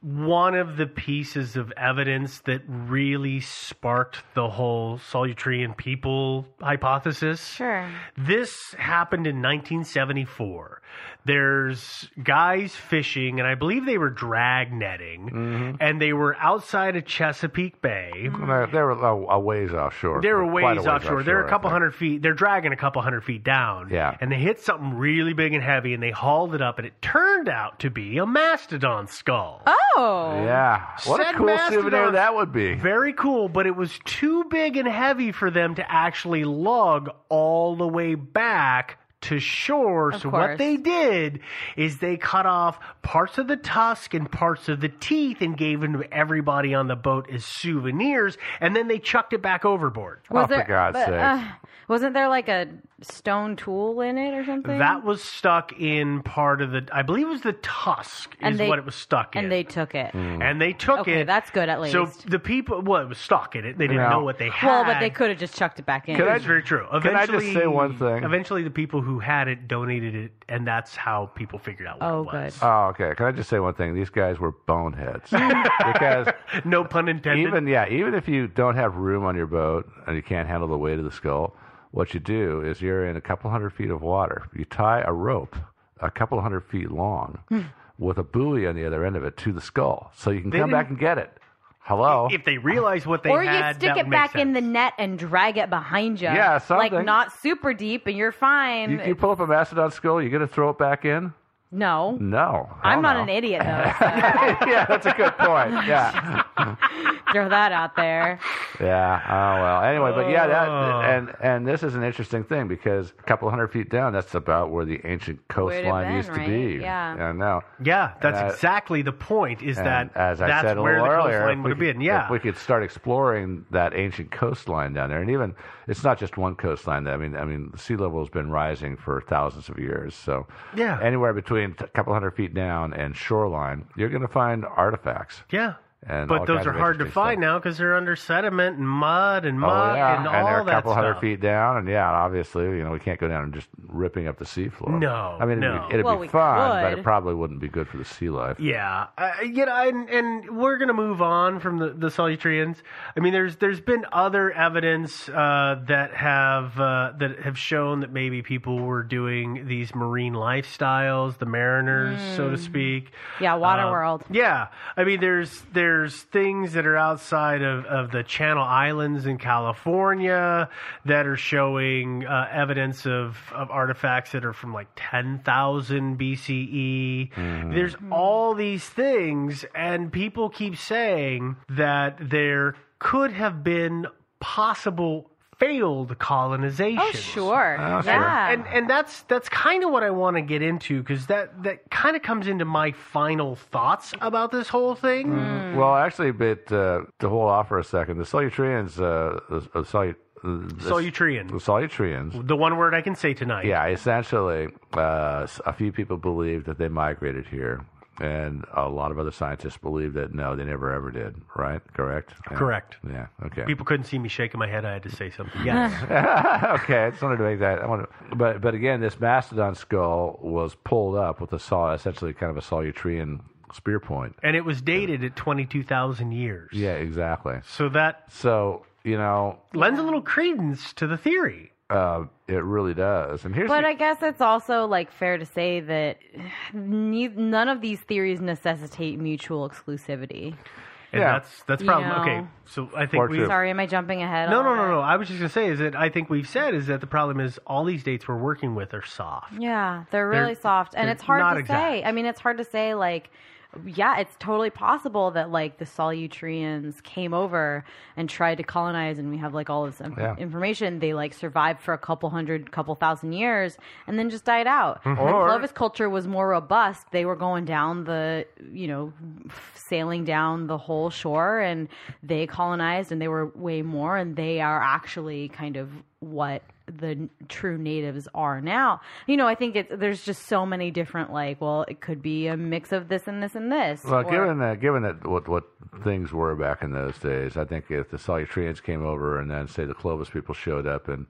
one of the pieces of evidence that really sparked the whole Solutrean people hypothesis. Sure. This happened in 1974. There's guys fishing, and I believe they were drag netting, Mm-hmm. and they were outside of Chesapeake Bay. They're, they're a, a ways offshore. They were Quite a ways offshore. They're a I couple hundred feet. They're dragging a couple hundred feet down. Yeah. And they hit something really big and heavy, and they hauled it up, and it turned out to be a mastodon skull. Oh. Yeah. What Said a cool souvenir that would be. Very cool, but it was too big and heavy for them to actually lug all the way back to shore. Of so what they did is they cut off parts of the tusk and parts of the teeth and gave them to everybody on the boat as souvenirs, and then they chucked it back overboard. Oh, for there, God's but, sake. uh, wasn't there like a stone tool in it or something? That was stuck in part of the, I believe it was the tusk is they- what it was stuck in. and they took it. Hmm. and they took Okay, it. that's good at least. So the people, well, it was stuck in it. They didn't Yeah. know what they had. Well, but they could have just chucked it back in. Can I- It's very true. Can I just say one thing? Eventually, the people who had it donated it, and that's how people figured out what Oh, it was. Oh, okay. Can I just say one thing? These guys were boneheads. because no pun intended. even yeah, even if you don't have room on your boat and you can't handle the weight of the skull, what you do is you're in a couple hundred feet of water. You tie a rope a couple hundred feet long hmm. with a buoy on the other end of it to the skull, so you can They come back and get it. Hello. if they realize what they or had, you that stick would it make back in sense. the net and drag it behind you. Yeah, Like not super deep, and you're fine. you, you pull up a mastodon skull, you gonna throw it back in? No. No. I'm not no. an idiot though. so yeah, that's a good point. Yeah. throw that out there. Yeah. Oh well. Anyway, but yeah, Oh. that and and this is an interesting thing because a couple hundred feet down, that's about where the ancient coastline been, used to right? be. Yeah. I know. Yeah, that's And, uh, exactly the point. Is that as I that's said a where little the earlier, coastline if would we have could- been? Yeah, if we could start exploring that ancient coastline down there, and even it's not just one coastline. I mean, I mean, the sea level has been rising for thousands of years. So Yeah. anywhere between a couple hundred feet down and shoreline, you're going to find artifacts. yeah. And But those are hard to find stuff. now because they're under sediment and mud and Oh yeah, and and all they're a that couple hundred stuff. feet down, and yeah, obviously, you know, we can't go down and just ripping up the seafloor. No, I mean, no. it'd, be- it'd Well, be we fun, but it probably wouldn't be good for the sea life. Yeah, uh, you know, and, and we're gonna move on from the the Solutrians. I mean, there's there's been other evidence uh, that have uh, that have shown that maybe people were doing these marine lifestyles, the mariners, so to speak. Yeah, water Um, world. Yeah, I mean, there's there's things that are outside of, of the Channel Islands in California that are showing uh, evidence of, of artifacts that are from like 10,000 BCE. There's all these things, and people keep saying that there could have been possible failed colonization. Oh, sure. Oh, yeah. And and that's that's kind of what I want to get into because that that kind of comes into my final thoughts about this whole thing. Mm. Well, actually, but uh, to hold off for a second, the Solutreans, uh, the, uh, Solu- the Solutrean. the Solutreans, The one word I can say tonight. yeah, essentially, uh, s- a few people believe that they migrated here. And a lot of other scientists believe that no, they never ever did. Right? Correct. Yeah. Correct. Yeah. Okay. People couldn't see me shaking my head. I had to say something. Yes. okay, I just wanted to make that. I want to, but but again, this mastodon skull was pulled up with a saw, essentially kind of a Solutrean spear point. and it was dated at 22,000 years. Yeah, exactly. So that So you know, lends a little credence to the theory. Uh, it really does. And here's But the, I guess it's also like fair to say that ne- none of these theories necessitate mutual exclusivity. And Yeah. that's that's You probably know. okay. So I think we. Sorry, am I jumping ahead? No, no, no, no. I was just gonna say is that I think we've said is that the problem is all these dates we're working with are soft. Yeah, they're They're- really soft, and it's hard to exact. say. I mean, it's hard to say like. Yeah, it's totally possible that like the Solutreans came over and tried to colonize, and we have like all this inf- Yeah. information. They like survived for a couple hundred, couple thousand years, and then just died out. Mm-hmm. Then Or- Clovis culture was more robust. They were going down the, you know, sailing down the whole shore, and they colonized, and they were way more, and they are actually kind of what the true natives are now. You know, I think it's there's just so many different like, well, it could be a mix of this and this and this. well, or- given that given that what what things were back in those days, I think if the Solutreans came over and then say the Clovis people showed up and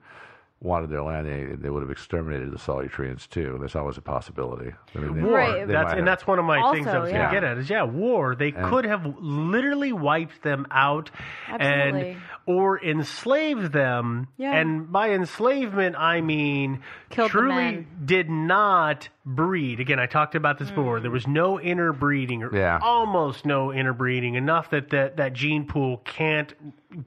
wanted their land, they, they would have exterminated the Solutreans too. There's always a possibility. I mean, they- War. Right. they That's and have- that's one of my things I was yeah. going to get at is yeah, war. They And- could have literally wiped them out Absolutely. and or enslaved them. Yeah. And by enslavement, I mean Killed truly did not breed. Again, I talked about this Mm. before. There was no interbreeding, or Yeah. almost no interbreeding, enough that that, that gene pool can't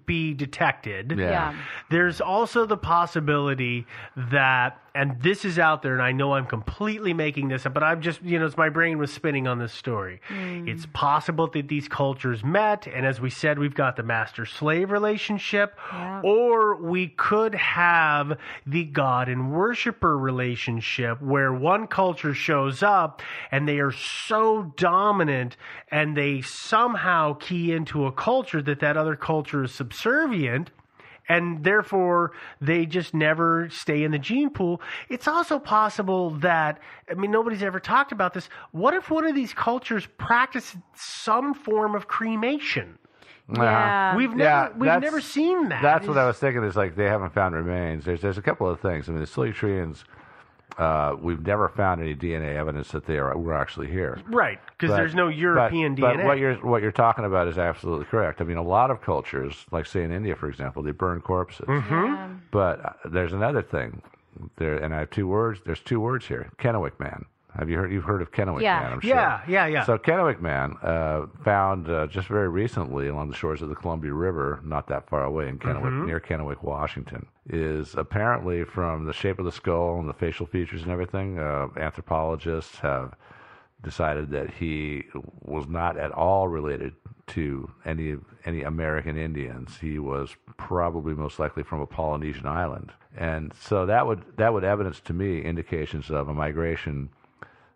be detected. Yeah. yeah. There's also the possibility that, and this is out there, and I know I'm completely making this up, but I'm just, you know, as my brain was spinning on this story. Hmm. It's possible that these cultures met, and as we said, we've got the master slave relationship, Yeah. or we could have the god and worshiper relationship where one culture shows up and they are so dominant and they somehow key into a culture that that other culture is subservient and therefore they just never stay in the gene pool. It's also possible that I mean nobody's ever talked about this. What if one of these cultures practiced some form of cremation? Uh-huh. Yeah. We've never Yeah, we've never seen that. That's what I was thinking. Is like they haven't found remains. There's there's a couple of things. I mean, the Solutreans, uh, we've never found any DNA evidence that they are were actually here. Right, because there's no European but, DNA. But what you're what you're talking about is absolutely correct. I mean, a lot of cultures, like say in India, for example, they burn corpses. But uh, there's another thing. There, and I have two words. There's two words here: Kennewick man. Have you heard? You've heard of Kennewick Yeah. Man, I'm sure. Yeah, yeah, yeah. So Kennewick Man, uh, found uh, just very recently along the shores of the Columbia River, not that far away in Kennewick, Mhm. near Kennewick, Washington, is apparently from the shape of the skull and the facial features and everything. Uh, anthropologists have decided that he was not at all related to any any American Indians. He was probably most likely from a Polynesian island, and so that would that would evidence to me indications of a migration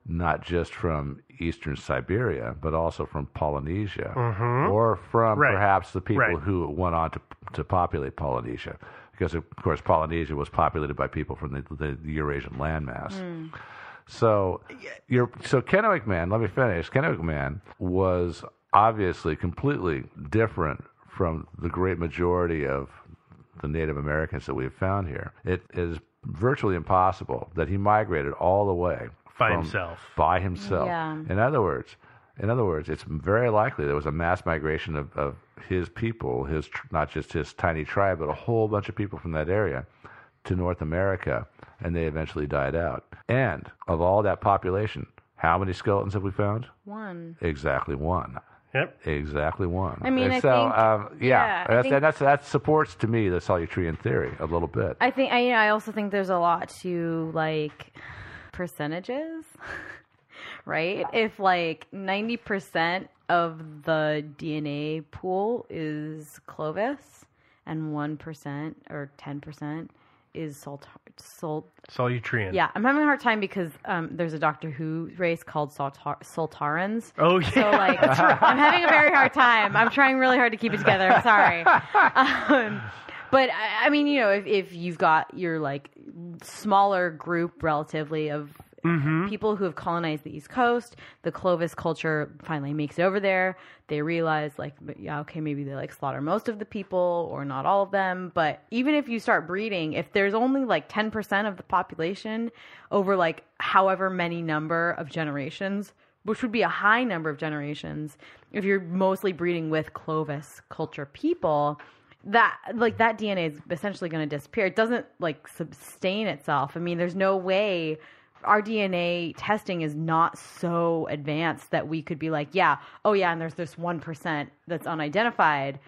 not just from eastern Siberia, but also from Polynesia, Mhm. or from Right. perhaps the people Right. who went on to to populate Polynesia, because of course Polynesia was populated by people from the, the, the Eurasian landmass. So, you're, so Kennewick Man, let me finish. Kennewick Man was obviously completely different from the great majority of the Native Americans that we have found here. It is virtually impossible that he migrated all the way By from- himself. By himself. Yeah. In other words, in other words, it's very likely there was a mass migration of, of his people, his not just his tiny tribe, but a whole bunch of people from that area to North America, and they eventually died out. And of all that population, how many skeletons have we found? One. Exactly one. Yep. Exactly one. I mean, And I so, think- um, yeah, yeah, I think- and that's, that supports to me the Solutrean theory a little bit. I think I, I also think there's a lot to like percentages, right? If like 90% of the DNA pool is Clovis and 1% or 10% is Salt Salt Solutrean. Yeah, I'm having a hard time because um, there's a Doctor Who race called Saltar- Sontarans. Oh, yeah. So like, I'm having a very hard time. I'm trying really hard to keep it together. I'm sorry. Um, but I, I mean, you know, if, if you've got your like smaller group relatively of Mm-hmm. people who have colonized the East Coast, the Clovis culture finally makes it over there. They realize, like, yeah, okay, maybe they like slaughter most of the people or not all of them. But even if you start breeding, if there's only like 10% of the population over like however many number of generations, which would be a high number of generations, if you're mostly breeding with Clovis culture people, that like that DNA is essentially going to disappear. It doesn't like sustain itself. I mean, there's no way our DNA testing is not so advanced that we could be like, yeah, oh yeah, and there's this one percent that's unidentified.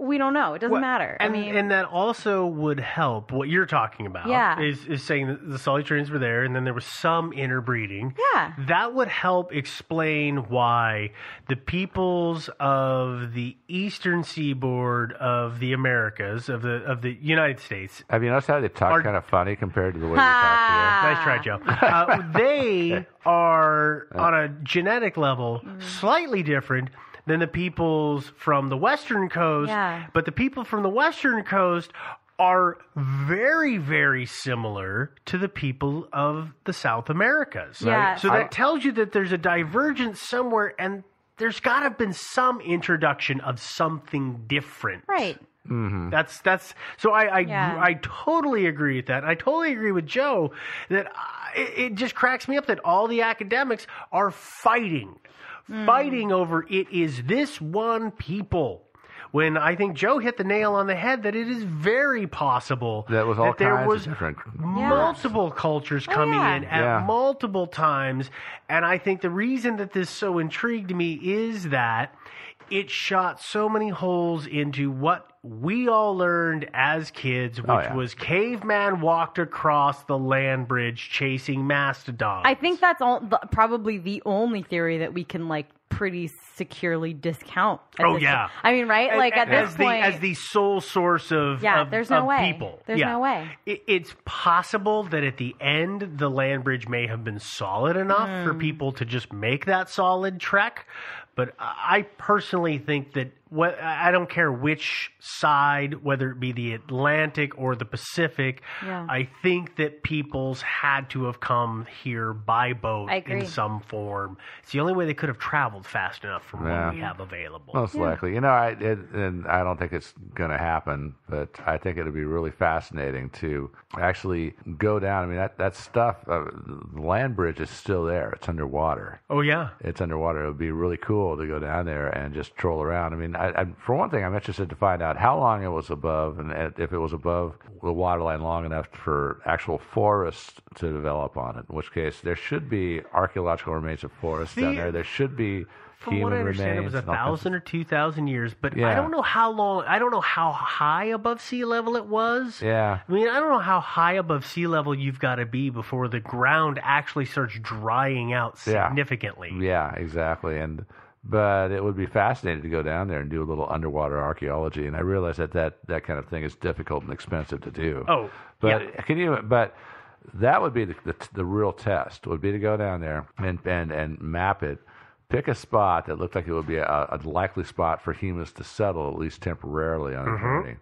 We don't know. It doesn't Well, matter. And, I mean, and that also would help. What you're talking about Yeah. is, is saying that the Solutreans were there, and then there was some interbreeding. Yeah. That would help explain why the peoples of the eastern seaboard of the Americas, of the of the United States, Have you noticed how they talk Are- kind of funny compared to the way we talk here? Nice try, Joe. Uh, they are on a genetic level slightly different than the peoples from the western coast. Yeah. But the people from the western coast are very, very similar to the people of the South Americas. Yeah. So I- that tells you that there's a divergence somewhere, and there's got to have been some introduction of something different. right. Mm-hmm. That's that's so I I, Yeah. I totally agree with that. I totally agree with Joe that uh, it, it just cracks me up that all the academics are fighting, Hmm. fighting over it is this one people. When I think Joe hit the nail on the head that it is very possible That was all that there kinds was of different. multiple cultures Oh, coming yeah. in at Yeah. multiple times. And I think the reason that this so intrigued me is that it shot so many holes into what we all learned as kids, which Oh, yeah. was caveman walked across the land bridge chasing mastodons. I think that's all, the, probably the only theory that we can like pretty securely discount. Oh, yeah. point. I mean, right? Like at as this the, point, as the sole source of Yeah, of- there's no of way. people. There's Yeah. no way. It, it's possible that at the end the land bridge may have been solid enough Hmm. for people to just make that solid trek, but I personally think that what I don't care which side, whether it be the Atlantic or the Pacific, Yeah. I think that peoples had to have come here by boat in some form. It's the only way they could have traveled fast enough from Yeah. what we have available. Most likely, you know, I it, and I don't think it's going to happen, but I think it'd be really fascinating to actually go down. I mean, that that stuff, uh, the land bridge is still there. It's underwater. oh yeah. It's underwater. It would be really cool to go down there and just troll around. I mean, I, I, for one thing, I'm interested to find out how long it was above, and if it was above the waterline long enough for actual forests to develop on it. In which case, there should be archaeological remains of forests down there. There should be From what I understand, it was a and all kinds of- thousand or two thousand years, but I don't know how long. I don't know how high above sea level it was. Yeah. I mean, I don't know how high above sea level you've got to be before the ground actually starts drying out Yeah. significantly. Yeah, exactly. And but it would be fascinating to go down there and do a little underwater archaeology. And I realize that that, that kind of thing is difficult and expensive to do. Oh, but yeah. can you? But that would be the, the the real test. Would be to go down there and and and map it. Pick a spot that looked like it would be a, a likely spot for humans to settle, at least temporarily on a Mhm. journey,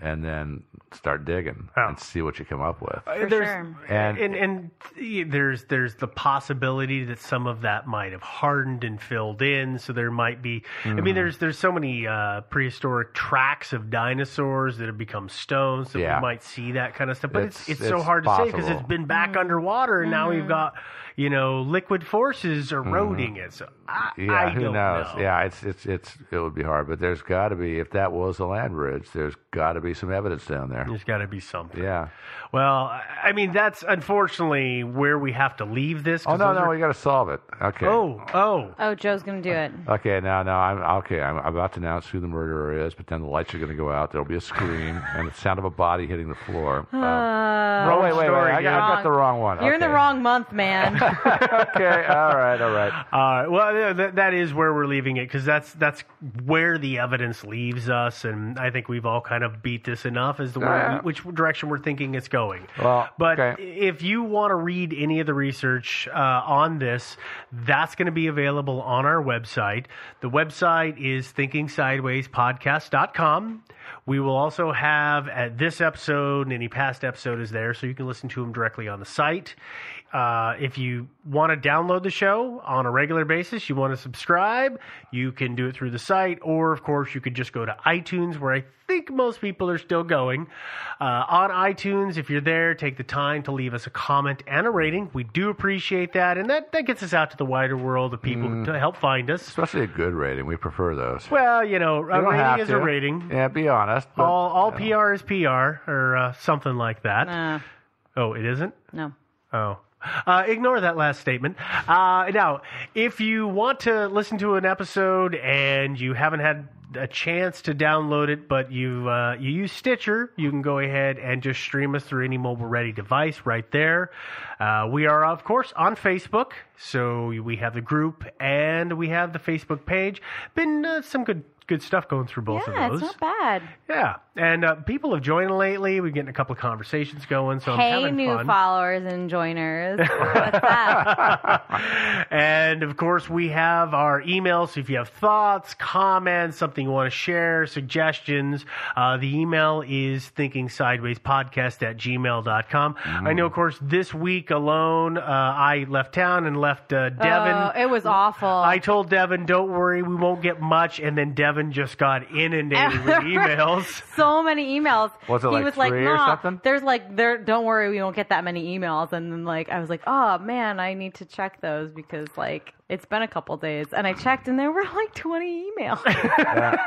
and then start digging and see what you come up with. Uh, there's, And- and and there's there's the possibility that some of that might have hardened and filled in. So there might be. I mean, Mhm. there's there's so many uh, prehistoric tracks of dinosaurs that have become stones that Yeah. we might see that kind of stuff. But it's It's- it's, so it's hard to say because it's been back underwater, and now we've Mhm. got you know liquid forces eroding it. So I, Yeah, I who don't knows? know. Yeah, it's it's it's it would be hard, but there's got to be if that was a land bridge, there's got to be some evidence down there. There's got to be something. Yeah. Well, I- I mean that's unfortunately where we have to leave this. Oh 'cause no, no, are- we got to solve it. Okay. Oh, oh. Oh, Joe's gonna do it. Okay, now, now I'm okay. I'm about to announce who the murderer is, but then the lights are going to go out. There'll be a scream and the sound of a body hitting the floor. Um, Uh, oh wait, wait, wait! I got, I got the wrong one. You're in the wrong month, man. okay, all right, all right. Uh, well, that, that is where we're leaving it because that's that's where the evidence leaves us, and I think we've all kind of beat this enough as to Yeah. which direction we're thinking it's going. Well, But okay. if you want to read any of the research uh, on this, that's going to be available on our website. The website is thinkingsidewayspodcast.com. We will also have at this episode and any past episode is there, so you can listen to them directly on the site. Uh, if you want to download the show on a regular basis, you want to subscribe, you can do it through the site, or of course, you could just go to iTunes, where I think most people are still going. Uh, on iTunes, if you're there, take the time to leave us a comment and a rating. We do appreciate that, and that, that gets us out to the wider world of people Mm. to help find us. Especially a good rating. We prefer those. Well, you know, You a don't have rating is a rating. Yeah, be honest. but- all all PR is PR, or uh, something like that. Nah. Oh, it isn't? No. Oh. Uh, ignore that last statement. Uh, now, if you want to listen to an episode and you haven't had a chance to download it, but you uh, you use Stitcher, you can go ahead and just stream us through any mobile ready device right there. Uh, we are of course on Facebook, so we have the group and we have the Facebook page. Been uh, some good good stuff going through both yeah, of those. Yeah, it's not bad. Yeah, and uh, people have joined lately. We're getting a couple of conversations going, so I'm hey, having new fun. followers and joiners. What's up? and of course, we have our email. So if you have thoughts, comments, something you want to share, suggestions, uh, the email is thinkingsidewayspodcast at gmail.com. I know, of course, this week alone, uh, I left town and left uh, Devin. Oh, it was awful. I told Devin, don't worry, we won't get much. And then Devin just got inundated with emails. so many emails. Was it he like was like, three or something? there's like there. Don't worry, we won't get that many emails. And then like I was like, oh man, I need to check those because like it's been a couple days. And I checked, and there were like 20 emails.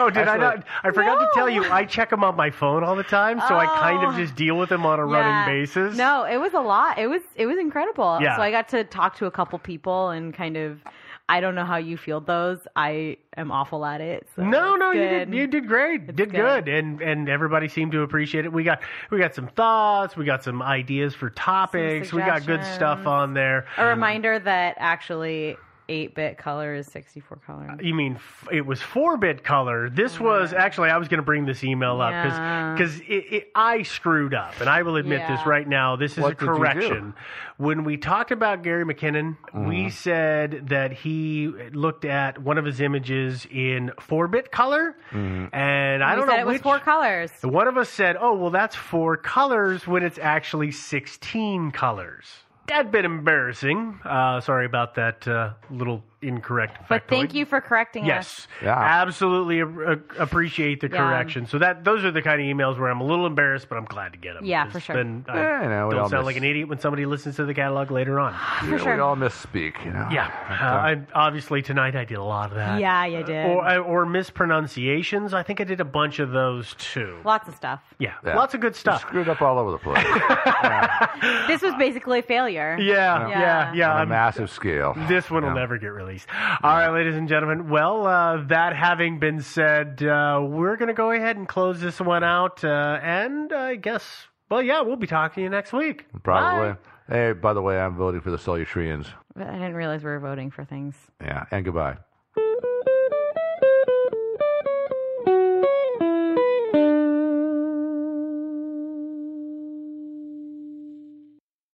Oh, did I Actually- not? I forgot to tell you, I check them on my phone all the time, so I kind of Oh. just deal with them on a Yeah. running basis. No, it was a lot. It was it was incredible. Yeah. So I got to talk to a couple people and kind of. I don't know how you field those. I am awful at it. So No, it's no, you did, you did great. did good. good. and and everybody seemed to appreciate it. We got we got some thoughts, we got some ideas for topics, we got good stuff on there. A reminder that actually 8 bit color is 64 color. You mean f- it was four bit color? This was actually I was going to bring this email up Yeah. because it, it, I screwed up, and I will admit this right now. This is What a did you do? correction. When we talked about Gary McKinnon, we Mm-hmm. said that he looked at one of his images in four bit color, Mm-hmm. and I You don't said know it was four colors. One of us said, "Oh, well, that's four colors when it's actually sixteen colors." That bit embarrassing. Uh, sorry about that uh, little incorrect. But thank you for correcting us. Yes, Yeah. absolutely a- a- appreciate the Yeah. correction. So that those are the kind of emails where I'm a little embarrassed, but I'm glad to get them. Yeah, for sure. Then I Yeah, you know, don't sound miss- like an idiot when somebody listens to the catalog later on. You know, We all misspeak, you know. Yeah, uh, I, obviously tonight I did a lot of that. Yeah, you did. Or, uh, or mispronunciations. I think I did a bunch of those too. Lots of stuff. Yeah, Yeah. lots of good stuff. Screwed up all over the place. This was basically a failure. Yeah, yeah, yeah. On a I'm- massive scale. This one will Yeah. never get released. All right, ladies and gentlemen. Well, uh, that having been said, uh, we're going to go ahead and close this one out. Uh, and I guess, well, yeah, we'll be talking to you next week. Probably. Hey, by the way, I'm voting for the Solutreans. I didn't realize we were voting for things. Yeah, and goodbye.